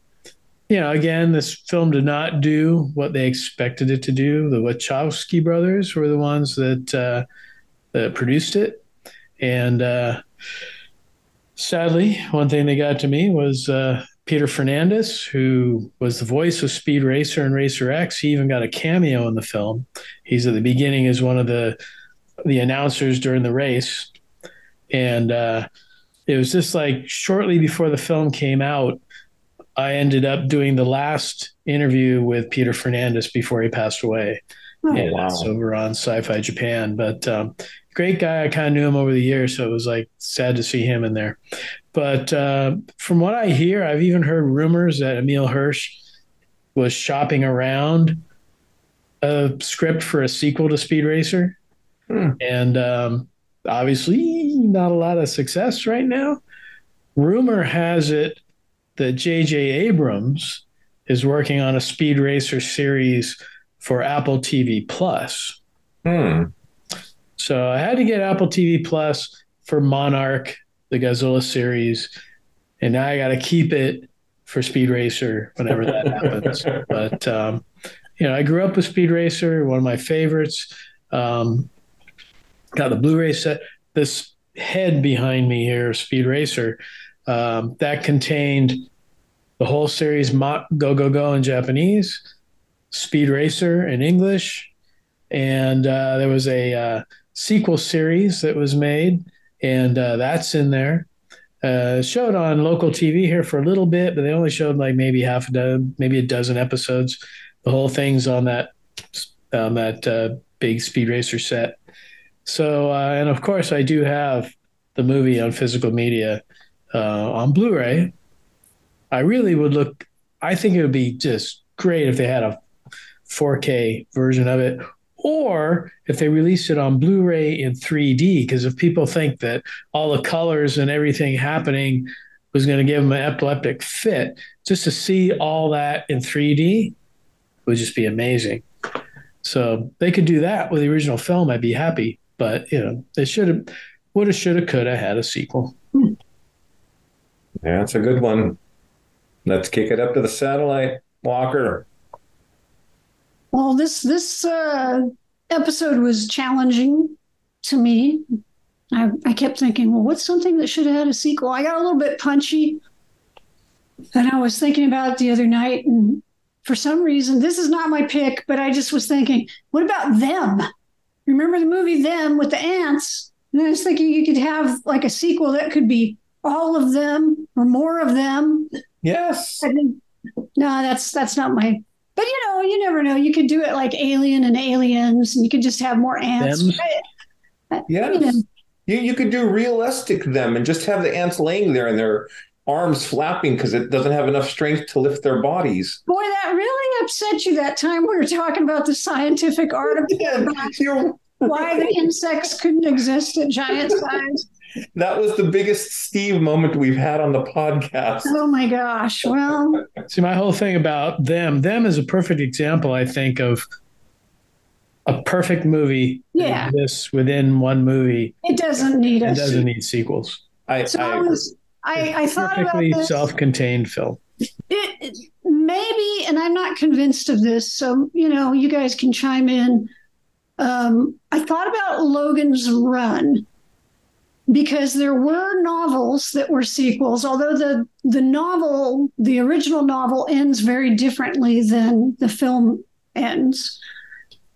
you know, again, this film did not do what they expected it to do. The Wachowski brothers were the ones that, uh, that produced it. And uh, sadly, one thing they got to me was uh, Peter Fernandez, who was the voice of Speed Racer and Racer X. He even got a cameo in the film. He's at the beginning as one of the the announcers during the race, and uh, it was just like shortly before the film came out. I ended up doing the last interview with Peter Fernandez before he passed away. Oh, and wow. over on Sci-Fi Japan. But um, great guy. I kind of knew him over the years, so it was like sad to see him in there. But uh, from what I hear, I've even heard rumors that Emile Hirsch was shopping around a script for a sequel to Speed Racer, Hmm. and um, obviously not a lot of success right now. Rumor has it that J.J. Abrams is working on a Speed Racer series for Apple TV Plus. Hmm. So I had to get Apple TV Plus for Monarch, the Godzilla series, and now I got to keep it for Speed Racer whenever that happens. But um, you know, I grew up with Speed Racer, one of my favorites. Um, got the Blu-ray set. This head behind me here, Speed Racer, um, that contained the whole series Mach Go Go Go in Japanese, Speed Racer in English, and uh, there was a uh, sequel series that was made, and uh, that's in there. Uh, showed on local TV here for a little bit, but they only showed like maybe half a dozen, maybe a dozen episodes. The whole thing's on that on that uh, big speed racer set. So, uh, and of course, I do have the movie on physical media uh, on Blu-ray. I really would look. I think it would be just great if they had a 4K version of it, or if they released it on Blu-ray in 3D. Because if people think that all the colors and everything happening was going to give them an epileptic fit, just to see all that in 3D would just be amazing. So they could do that with the original film. I'd be happy, but you know they should have, would have, should have, could have had a sequel. Yeah, that's a good one. Let's kick it up to the satellite, Walker. Well, this this uh, episode was challenging to me. I, I kept thinking, well, what's something that should have had a sequel? I got a little bit punchy, and I was thinking about it the other night, and for some reason, this is not my pick, but I just was thinking, what about them? Remember the movie Them with the ants? And I was thinking you could have like a sequel that could be all of them or more of them. Yes. No, that's that's not my. But you know, you never know. You could do it like Alien and Aliens, and you could just have more ants. Them? I- I- Yes. you know, You, you could do realistic them and just have the ants laying there and their arms flapping because it doesn't have enough strength to lift their bodies. boy, that really upset you that time we were talking about the scientific article about You're- why the insects couldn't exist at giant size. that was the biggest Steve moment we've had on the podcast. Oh my gosh. Well, See, my whole thing about them, them is a perfect example, I think, of a perfect movie. Yeah. exists within one movie. it doesn't need It us. doesn't need sequels. I, So I I was, I, I thought about Perfectly this. self-contained film. It, it- maybe, and I'm not convinced of this. So you know, you guys can chime in. Um, I thought about Logan's Run because there were novels that were sequels, although the the novel, the original novel, ends very differently than the film ends.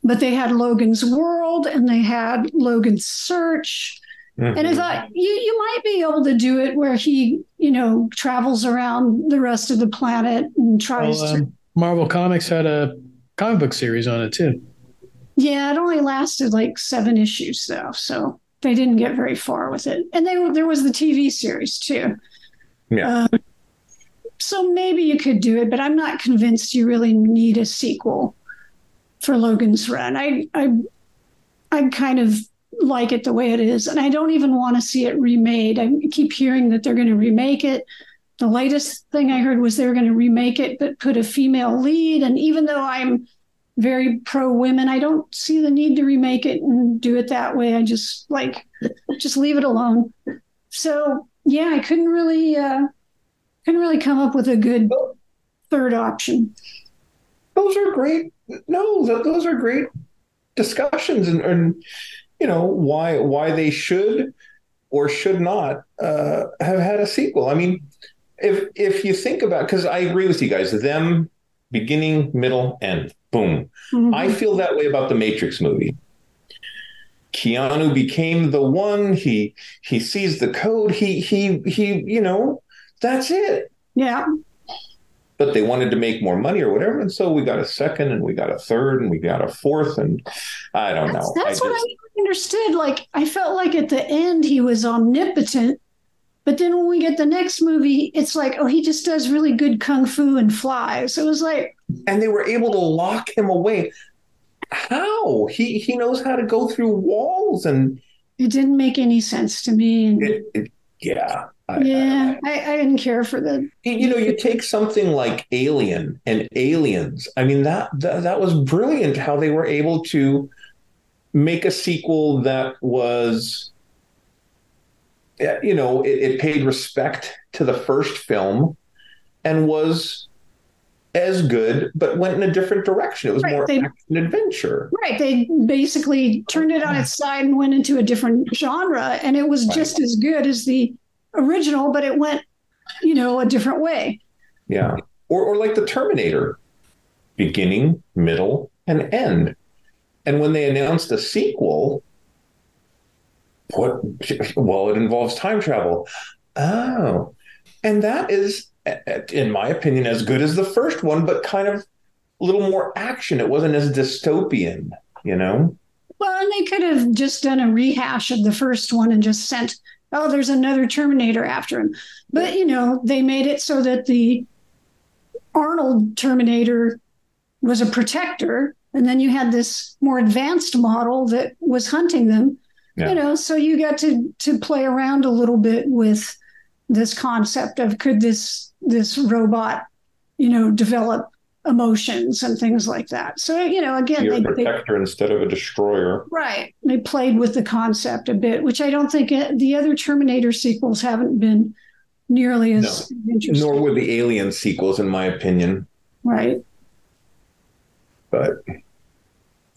But they had Logan's World and they had Logan's Search. And I thought you you might be able to do it where he, you know, travels around the rest of the planet and tries Well, to. um, Marvel Comics had a comic book series on it too. Yeah, it only lasted like seven issues though, so they didn't get very far with it. And they there was the TV series too. Yeah. Uh, so maybe you could do it, but I'm not convinced you really need a sequel for Logan's Run. I I I kind of like it the way it is, and I don't even want to see it remade. I keep hearing that they're going to remake it. The latest thing I heard was they were going to remake it, but put a female lead. And even though I'm very pro women, I don't see the need to remake it and do it that way. I just like just leave it alone. So yeah, I couldn't really uh, couldn't really come up with a good third option. those are great. No, those are great discussions, and, and you know why why they should or should not uh, have had a sequel. I mean, if if you think about, because I agree with you guys, them beginning, middle, end, boom. Mhm. I feel that way about the Matrix movie. Keanu became the one. He he sees the code. He he he. You know, that's it. yeah, But they wanted to make more money or whatever, and so we got a second, and we got a third, and we got a fourth, and I don't that's, know. that's I what just- I understood. Like I felt like at the end he was omnipotent, but then when we get the next movie, it's like oh he just does really good kung fu and flies. It was like and they were able to lock him away. How he he knows how to go through walls and it didn't make any sense to me. And it, it, yeah. I- yeah, I, I didn't care for the you know you take something like alien and aliens i mean that, that that was brilliant how they were able to make a sequel that was eh, you know it, it paid respect to the first film and was as good but went in a different direction it was Right, more they- action adventure Right. They basically turned it on its side and went into a different genre. And it was Right. just as good as the original, but it went, you know, a different way. yeah or, or like the terminator beginning middle and end And when they announced a sequel, what? Well, it involves time travel. Oh, and that is, in my opinion, as good as the first one, but kind of a little more action. It wasn't as dystopian, you know. Well, and they could have just done a rehash of the first one and just sent, oh, there's another Terminator after him. But, you know, they made it so that the Arnold Terminator was a protector. And then you had this more advanced model that was hunting them. Yeah. You know, so you got to to play around a little bit with this concept of could this this robot, you know, develop emotions and things like that. So you know, again, they, a protector they, instead of a destroyer. Right. They played with the concept a bit, which I don't think it, the other Terminator sequels haven't been nearly as no. interesting. Nor were the Alien sequels, in my opinion. Right. But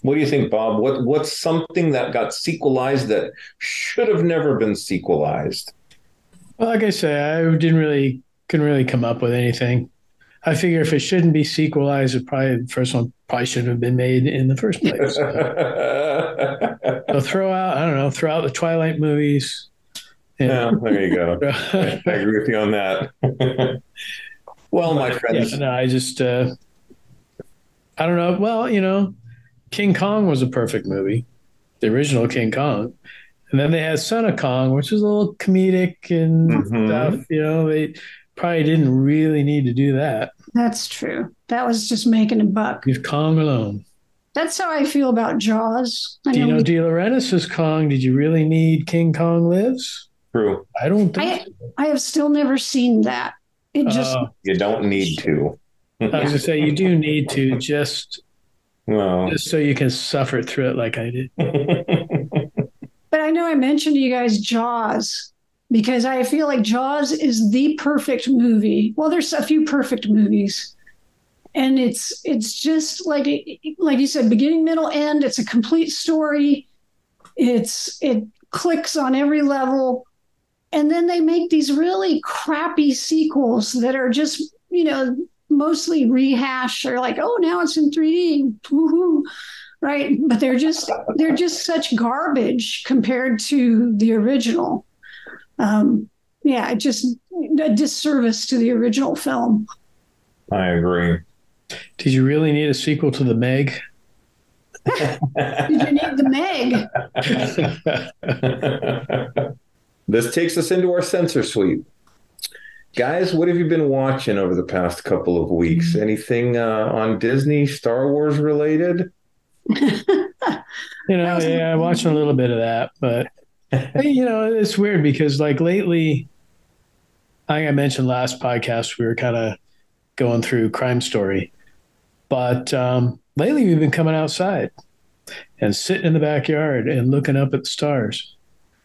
what do you think, Bob? What what's something that got sequelized that should have never been sequelized? Well, like I say, I didn't really couldn't really come up with anything. I figure if it shouldn't be sequelized, it probably the first one probably shouldn't have been made in the first place. so throw out, I don't know, throw out the Twilight movies. Yeah, there you go. I agree with you on that. well, my friends. Yeah, no, I just, uh, I don't know. Well, you know, King Kong was a perfect movie, the original King Kong. And then they had Son of Kong, which was a little comedic and mm-hmm. stuff. You know, they probably didn't really need to do that. That's true. That was just making a buck. Leave Kong alone. That's how I feel about Jaws. I Dino know De Laurentiis' Kong. Did you really need King Kong Lives? True. I don't think. I, so. I have still never seen that. It just uh, you don't need to. I was gonna say you do need to just well, just so you can suffer through it like I did. but I know I mentioned to you guys Jaws because I feel like Jaws is the perfect movie. Well, there's a few perfect movies, and it's it's just like like you said, beginning, middle, end. It's a complete story. It's it clicks on every level and then they make these really crappy sequels that are just you know mostly rehash. Or like oh now it's in 3d Woo-hoo. right? But they're just they're just such garbage compared to the original. Um yeah just a disservice to the original film. I agree. Did you really need a sequel to the meg? Did you need the meg? This takes us into our Sensor Sweep. Guys, what have you been watching over the past couple of weeks? Mm-hmm. Anything uh, on Disney, Star Wars related? you know, yeah, I'm watching a little bit of that, but you know, it's weird because like lately, I think I mentioned last podcast we were kind of going through Crime Story, but um, lately we've been coming outside and sitting in the backyard and looking up at the stars.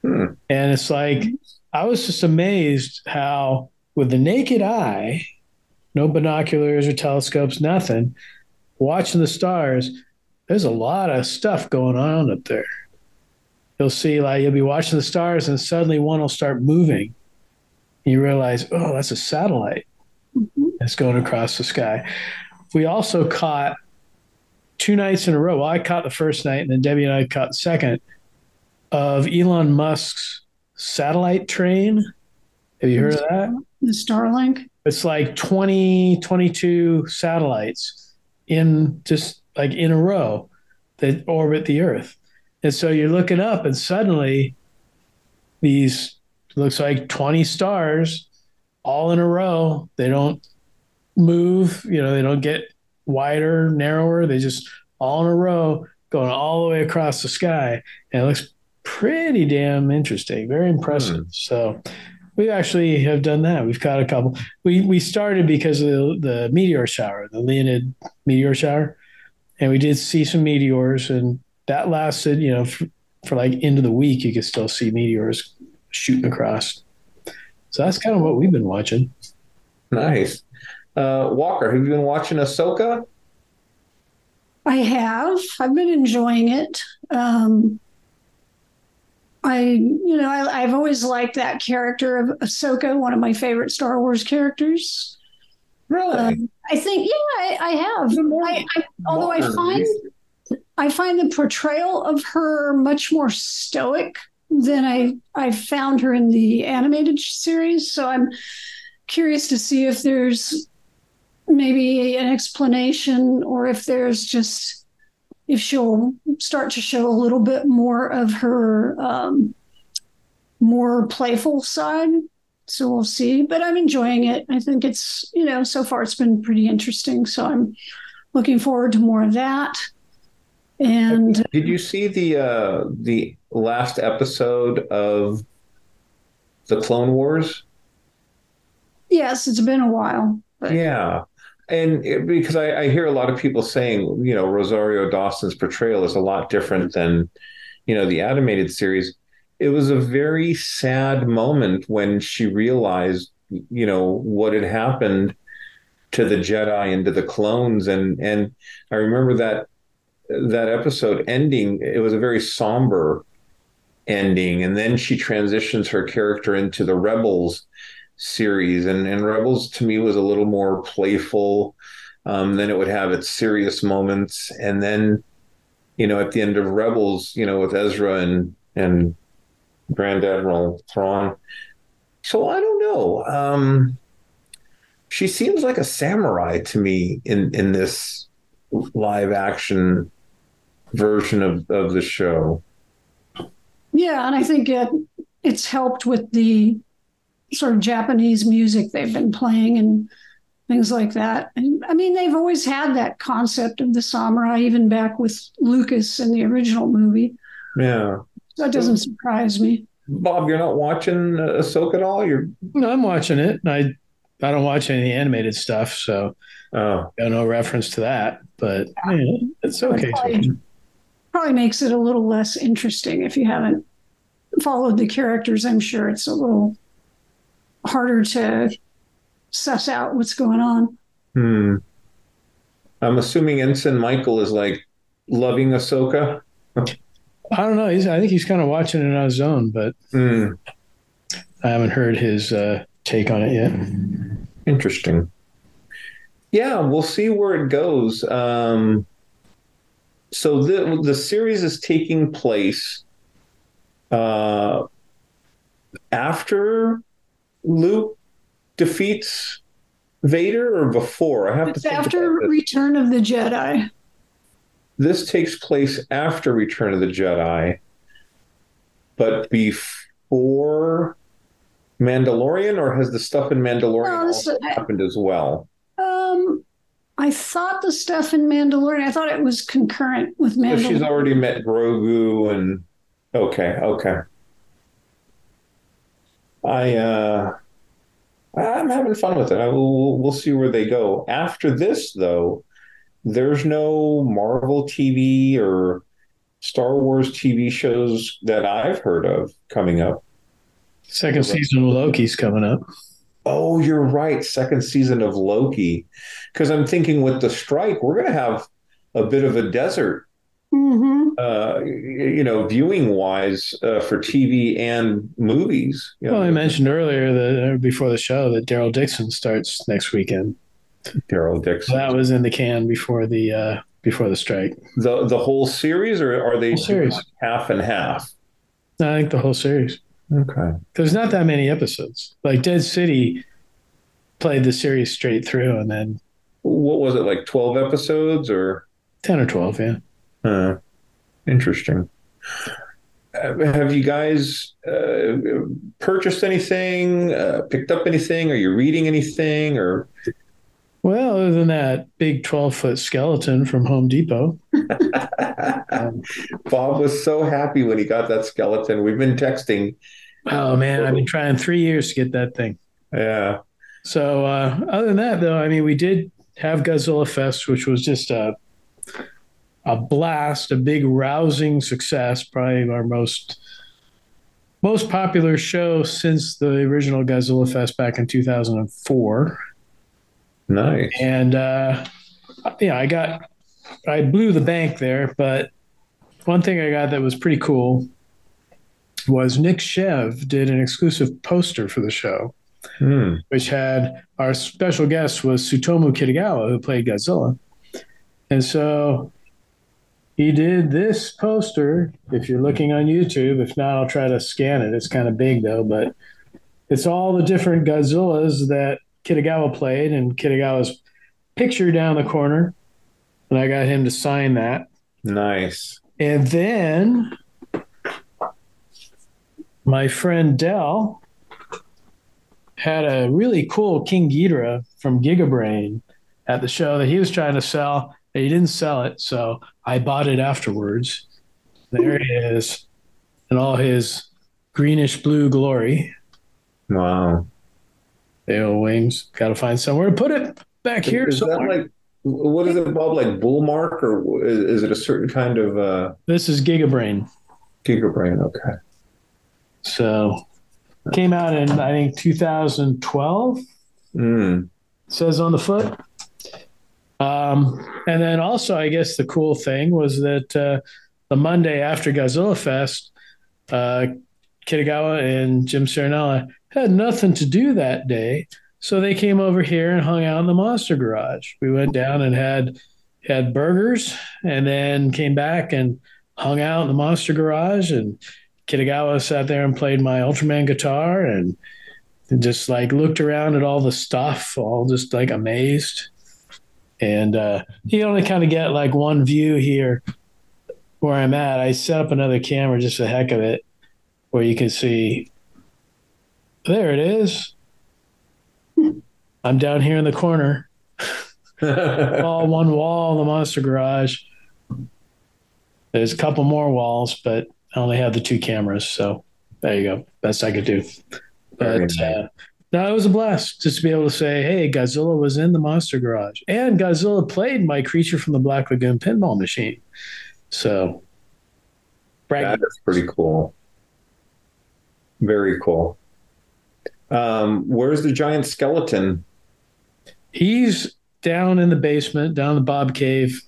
Hmm. And it's like, I was just amazed how, with the naked eye, no binoculars or telescopes, nothing, watching the stars, there's a lot of stuff going on up there. You'll see, like, you'll be watching the stars, and suddenly one will start moving. You realize, oh, that's a satellite that's going across the sky. We also caught two nights in a row. Well, I caught the first night, and then Debbie and I caught the second of Elon Musk's satellite train. Have you heard of that? The Starlink? It's like 20, 22 satellites in just like in a row that orbit the Earth. And so you're looking up, and suddenly these looks like 20 stars all in a row. They don't move, you know, they don't get wider, narrower. They just all in a row going all the way across the sky. And it looks pretty damn interesting, very impressive. Mm. So we actually have done that. We've caught a couple. We we started because of the, the meteor shower, the Leonid meteor shower, and we did see some meteors, and that lasted, you know, for, for like into the week. You could still see meteors shooting across. So that's kind of what we've been watching. Nice. Uh, Walker, have you been watching Ahsoka? I have. I've been enjoying it. Um, I, you know, I, have always liked that character of Ahsoka, one of my favorite Star Wars characters. Really? Um, I think, yeah, I, I have. I, I, although I find, I find the portrayal of her much more stoic than I I found her in the animated series. So I'm curious to see if there's maybe an explanation or if there's just if she'll start to show a little bit more of her um, more playful side. So we'll see. But I'm enjoying it. I think it's, you know, so far it's been pretty interesting. So I'm looking forward to more of that. And did you see the uh the last episode of the Clone Wars? Yes, it's been a while. But. Yeah. And it, because I, I, hear a lot of people saying, you know, Rosario Dawson's portrayal is a lot different than, you know, the animated series. It was a very sad moment when she realized, you know, what had happened to the Jedi and to the clones. And and I remember that that episode ending, it was a very somber ending. And then she transitions her character into the Rebels series. And, and Rebels to me was a little more playful. Um, it would have its serious moments. And then, you know, at the end of Rebels, you know, with Ezra and, and Grand Admiral Thrawn. So I don't know. Um, she seems like a samurai to me in, in this live action version of, of the show. Yeah, and I think it, it's helped with the sort of Japanese music they've been playing and things like that. And, I mean, they've always had that concept of the samurai, even back with Lucas in the original movie. Yeah. That doesn't surprise me. Bob, you're not watching Ahsoka at all? You're no, I'm watching it. I I don't watch any animated stuff, so oh. got no reference to that. But yeah, it's okay. Probably, probably makes it a little less interesting if you haven't followed the characters. I'm sure it's a little harder to suss out what's going on. Hmm. I'm assuming Ensign Michael is like loving Ahsoka. I don't know. He's. I think he's kind of watching it on his own, but hmm. I haven't heard his uh, take on it yet. Interesting. Yeah, we'll see where it goes. Um, so the the series is taking place uh, after Luke defeats Vader or before? I have it's to. after Return of the Jedi. This takes place after Return of the Jedi, but before Mandalorian, or has the stuff in Mandalorian no, happened as well? Um, I thought the stuff in Mandalorian. I thought it was concurrent with Mandalorian. So she's already met Grogu, and okay, okay. I uh, I'm having fun with it. I will, we'll see where they go. After this, though, there's no Marvel TV or Star Wars TV shows that I've heard of coming up. Second season of Loki's coming up. Oh, you're right. Second season of Loki. Because I'm thinking with the strike, we're going to have a bit of a desert Mm-hmm. Uh, you know, viewing wise uh, for TV and movies. You know, well, I mentioned earlier that uh, before the show that Daryl Dixon starts next weekend. Daryl Dixon. that was in the can before the uh, before the strike. The the whole series, or are they series half and half? No, I think the whole series. Okay. There's not that many episodes. Like Dead City played the series straight through, and then what was it like? Twelve episodes or ten or twelve? Yeah. Uh, interesting. Uh, have you guys uh, purchased anything? Uh, picked up anything? Are you reading anything? Or well, other than that big twelve foot skeleton from Home Depot. um, Bob was so happy when he got that skeleton. We've been texting. Oh man, I've been trying three years to get that thing. Yeah. So uh, other than that, though, I mean, we did have Godzilla Fest, which was just a a blast, a big rousing success, probably our most most popular show since the original Godzilla Fest back in 2004. Nice. And uh, yeah, I got I blew the bank there, but one thing I got that was pretty cool was Nick Chev did an exclusive poster for the show, hmm. which had our special guest was Tsutomu Kitagawa, who played Godzilla. And so he did this poster. If you're looking on YouTube, if not, I'll try to scan it. It's kind of big though, but it's all the different Godzillas that Kitagawa played, and Kitagawa's picture down the corner. And I got him to sign that. Nice. And then my friend Dell had a really cool King Ghidorah from Gigabrain at the show that he was trying to sell. He didn't sell it, so I bought it afterwards. There he is, in all his greenish blue glory. Wow. Tail wings. Got to find somewhere to put it back here. Is somewhere. that like what is it, Bob? Like bull mark, or is, is it a certain kind of uh, this is Gigabrain. Gigabrain? Okay. So came out in I think 2012. Mm. Says on the foot. Um, and then also, I guess the cool thing was that uh, the Monday after Godzilla Fest, uh, Kitagawa and Jim Serenella had nothing to do that day, so they came over here and hung out in the Monster Garage. We went down and had had burgers, and then came back and hung out in the Monster Garage. And Kitagawa sat there and played my Ultraman guitar, and just like looked around at all the stuff, all just like amazed. And uh, you only kind of get like one view here where I'm at. I set up another camera just for the heck of it, where you can see. There it is. I'm down here in the corner. all one wall, the monster garage. There's a couple more walls, but I only have the two cameras, so there you go. Best I could do. But uh, no, it was a blast just to be able to say, "Hey, Godzilla was in the monster garage, and Godzilla played my creature from the Black Lagoon pinball machine." So, that is pretty cool. Very cool. Um, where's the giant skeleton? He's down in the basement, down in the Bob Cave,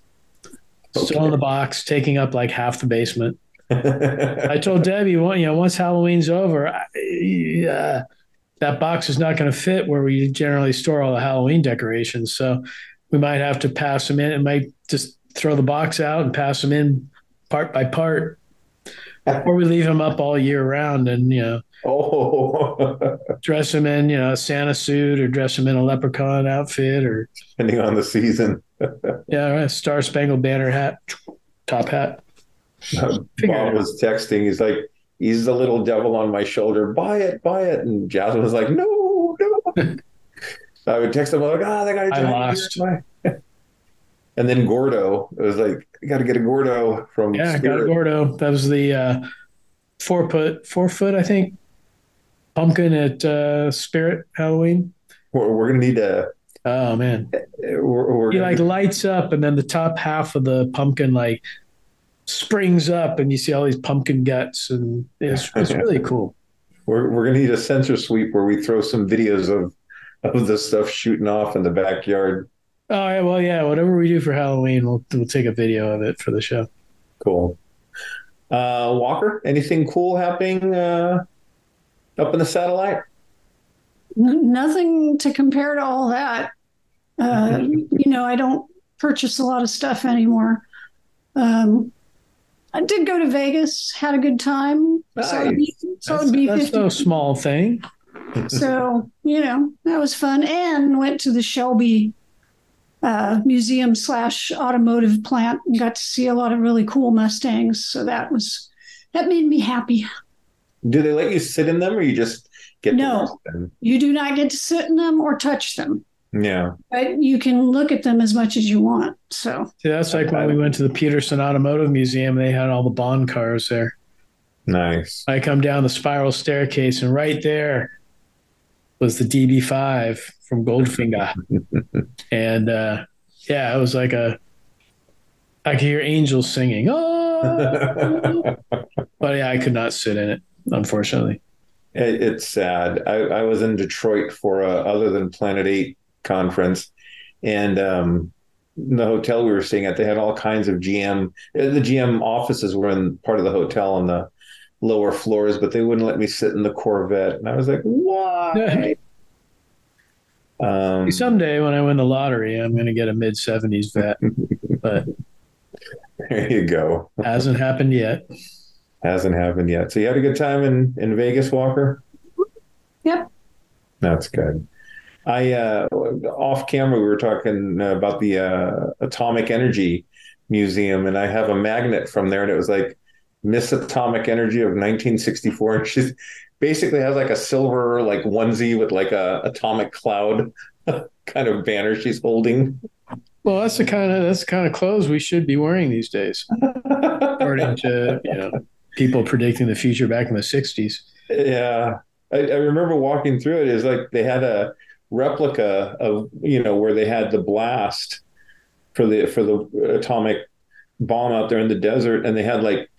okay. still in the box, taking up like half the basement. I told Debbie, well, you know, once Halloween's over, I, uh, that box is not going to fit where we generally store all the Halloween decorations. So we might have to pass them in. It might just throw the box out and pass them in part by part, or we leave them up all year round and you know, oh, dress them in you know a Santa suit or dress them in a leprechaun outfit or depending on the season. yeah, a Star Spangled Banner hat, top hat. Uh, Bob was texting. He's like, "He's the little devil on my shoulder. Buy it, buy it." And Jasmine was like, "No, no." so I would text him like, "Ah, oh, they got I lost." and then Gordo, it was like, "You got to get a Gordo from." Yeah, Spirit. got a Gordo. That was the uh, four foot, four foot, I think, pumpkin at uh, Spirit Halloween. We're, we're gonna need a. Oh man, we're, we're he like lights up, and then the top half of the pumpkin like springs up and you see all these pumpkin guts and it's, it's really cool. We're, we're gonna need a sensor sweep where we throw some videos of of the stuff shooting off in the backyard. Oh yeah well yeah whatever we do for halloween we'll, we'll take a video of it for the show. Cool. Uh walker anything cool happening uh up in the satellite? Nothing to compare to all that. Uh you know i don't purchase a lot of stuff anymore. Um I did go to Vegas, had a good time. Nice. So, it'd be, so that's, it'd be that's 50. no small thing. so, you know, that was fun. And went to the Shelby uh, museum slash automotive plant and got to see a lot of really cool Mustangs. So that was, that made me happy. Do they let you sit in them or you just get no, you do not get to sit in them or touch them. Yeah. But you can look at them as much as you want. So See, that's like when we went to the Peterson Automotive Museum, they had all the Bond cars there. Nice. I come down the spiral staircase, and right there was the DB5 from Goldfinger. and uh, yeah, it was like a, I could hear angels singing. Oh! but yeah, I could not sit in it, unfortunately. It, it's sad. I, I, was in Detroit for a, other than Planet 8 conference, and um, the hotel we were staying at, they had all kinds of GM. Uh, the GM offices were in part of the hotel on the lower floors, but they wouldn't let me sit in the Corvette, and I was like, why? um, Someday when I win the lottery, I'm going to get a mid '70s vet, but There you go. Hasn't happened yet. Hasn't happened yet. So you had a good time in in Vegas, Walker. Yep. That's good. I uh, off camera we were talking about the uh, Atomic Energy Museum, and I have a magnet from there, and it was like Miss Atomic Energy of 1964, and she basically has like a silver like onesie with like a atomic cloud kind of banner she's holding. Well, that's the kind of that's the kind of clothes we should be wearing these days, according to you know people predicting the future back in the '60s. Yeah, I, I remember walking through it. Is like they had a replica of you know where they had the blast for the for the atomic bomb out there in the desert, and they had like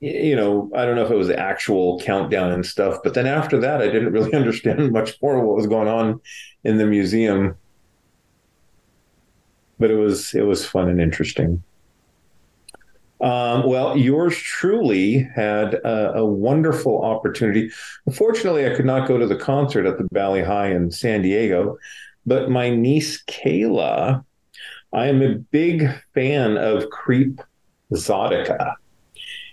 you know I don't know if it was the actual countdown and stuff, but then after that, I didn't really understand much more what was going on in the museum. But it was it was fun and interesting. Um, well, yours truly had a, a, wonderful opportunity. Unfortunately, I could not go to the concert at the Bali Hai in San Diego, but my niece Kayla, I am a big fan of Creep Zotica,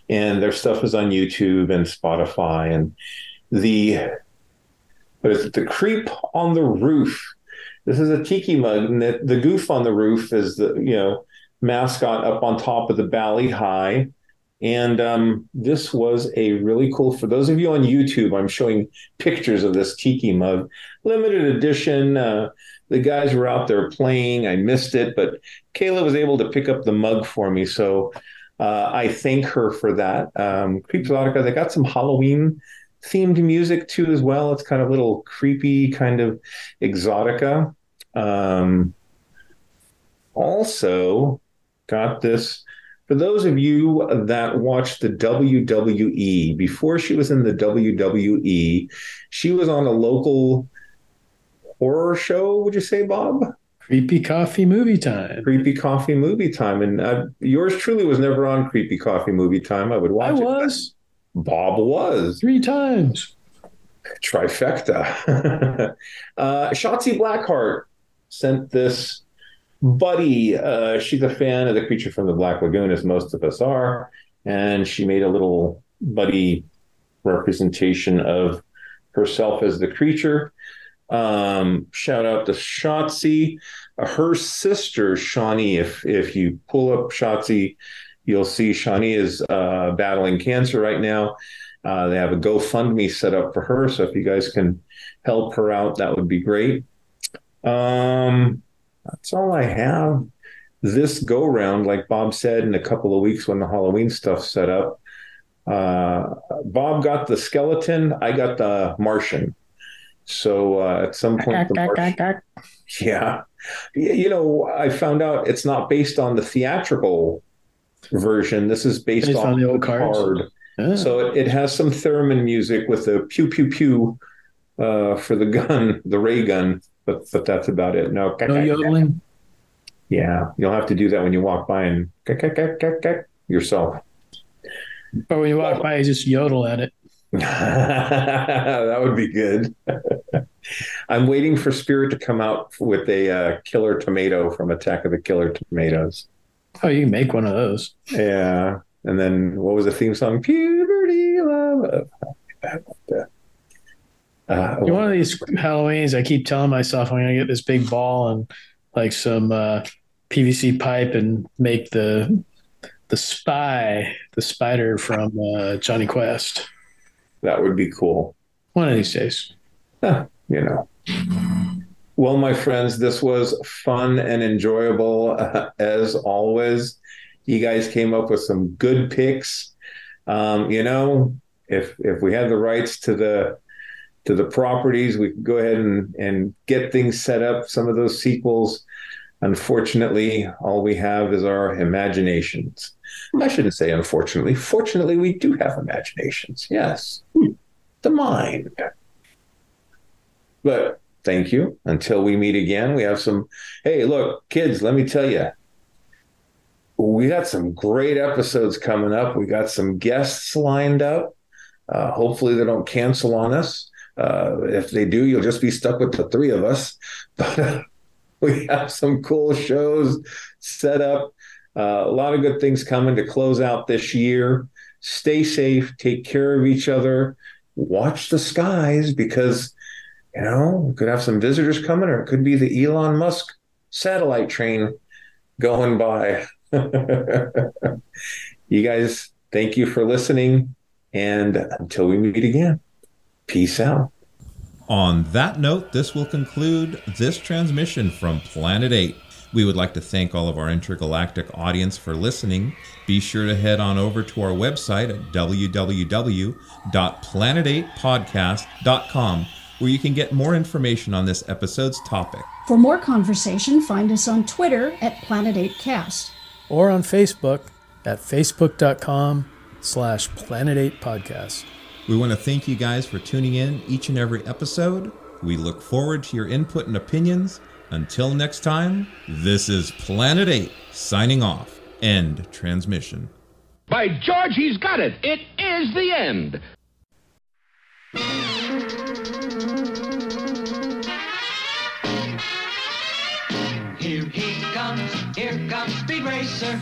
and their stuff is on YouTube and Spotify. And the what is it? The Creep on the Roof. This is a tiki mug, and the, the goof on the roof is the you know mascot up on top of the Bali Hai. And um, this was a really cool, for those of you on YouTube, I'm showing pictures of this tiki mug, limited edition. Uh, the guys were out there playing. I missed it, but Kayla was able to pick up the mug for me. So uh, I thank her for that. Um, Creepxotica, they got some Halloween themed music too, as well. It's kind of little creepy, kind of exotica. Um, also, got this. For those of you that watched the WWE, before she was in the WWE, she was on a local horror show, would you say, Bob? Creepy Coffee Movie Time. Creepy Coffee Movie Time. And uh, yours truly was never on Creepy Coffee Movie Time. I would watch I it. was. Bob was. Three times. Trifecta. uh, Shotzi Blackheart sent this Buddy, uh, she's a fan of the creature from the Black Lagoon, as most of us are, and she made a little Buddy representation of herself as the creature. Um, shout out to Shotzi, uh, her sister Shawnee. If if you pull up Shotzi, you'll see Shawnee is uh, battling cancer right now. Uh, they have a GoFundMe set up for her, so if you guys can help her out, that would be great. Um, that's all I have this go round. Like Bob said, in a couple of weeks when the Halloween stuff set up, uh, Bob got the skeleton. I got the Martian. So uh, at some point, the Martian, yeah, you know, I found out it's not based on the theatrical version. This is based, based on, on, the old card. Oh. So it, it, has some theremin music with the pew pew pew uh, for the gun, the ray gun but but that's about it. No, no yodeling. Yeah, you'll have to do that when you walk by and yourself. Or when you walk by, you just yodel at it. that would be good. I'm waiting for Spirit to come out with a uh, killer tomato from Attack of the Killer Tomatoes. Oh, you can make one of those. Yeah. And then what was the theme song? Puberty love. Uh, one of these Halloweens, I keep telling myself I'm going to get this big ball and like some uh, PVC pipe and make the the spy, the spider from uh, Jonny Quest. That would be cool. One of these days. you know. Well, my friends, this was fun and enjoyable uh, as always. You guys came up with some good picks. Um, you know, if if we had the rights to the to the properties. We could go ahead and, and get things set up. Some of those sequels, unfortunately, all we have is our imaginations. I shouldn't say unfortunately. Fortunately, we do have imaginations. Yes. The mind. But thank you. Until we meet again, we have some. Hey, look, kids, let me tell you, we got some great episodes coming up. We got some guests lined up. Uh, hopefully, they don't cancel on us. Uh, if they do, you'll just be stuck with the three of us. But we have some cool shows set up. Uh, a lot of good things coming to close out this year. Stay safe, take care of each other, watch the skies because, you know, we could have some visitors coming, or it could be the Elon Musk satellite train going by. you guys, thank you for listening. And until we meet again, peace out. On that note, this will conclude this transmission from Planet 8. We would like to thank all of our intergalactic audience for listening. Be sure to head on over to our website at www.planet8podcast.com where you can get more information on this episode's topic. For more conversation, find us on Twitter at Planet 8 Cast. Or on Facebook at facebook.com slash Planet 8 Podcast. We want to thank you guys for tuning in each and every episode. We look forward to your input and opinions. Until next time, this is Planet 8 signing off. End transmission. By George, he's got it. It is the end. Here he comes, here comes Speed Racer.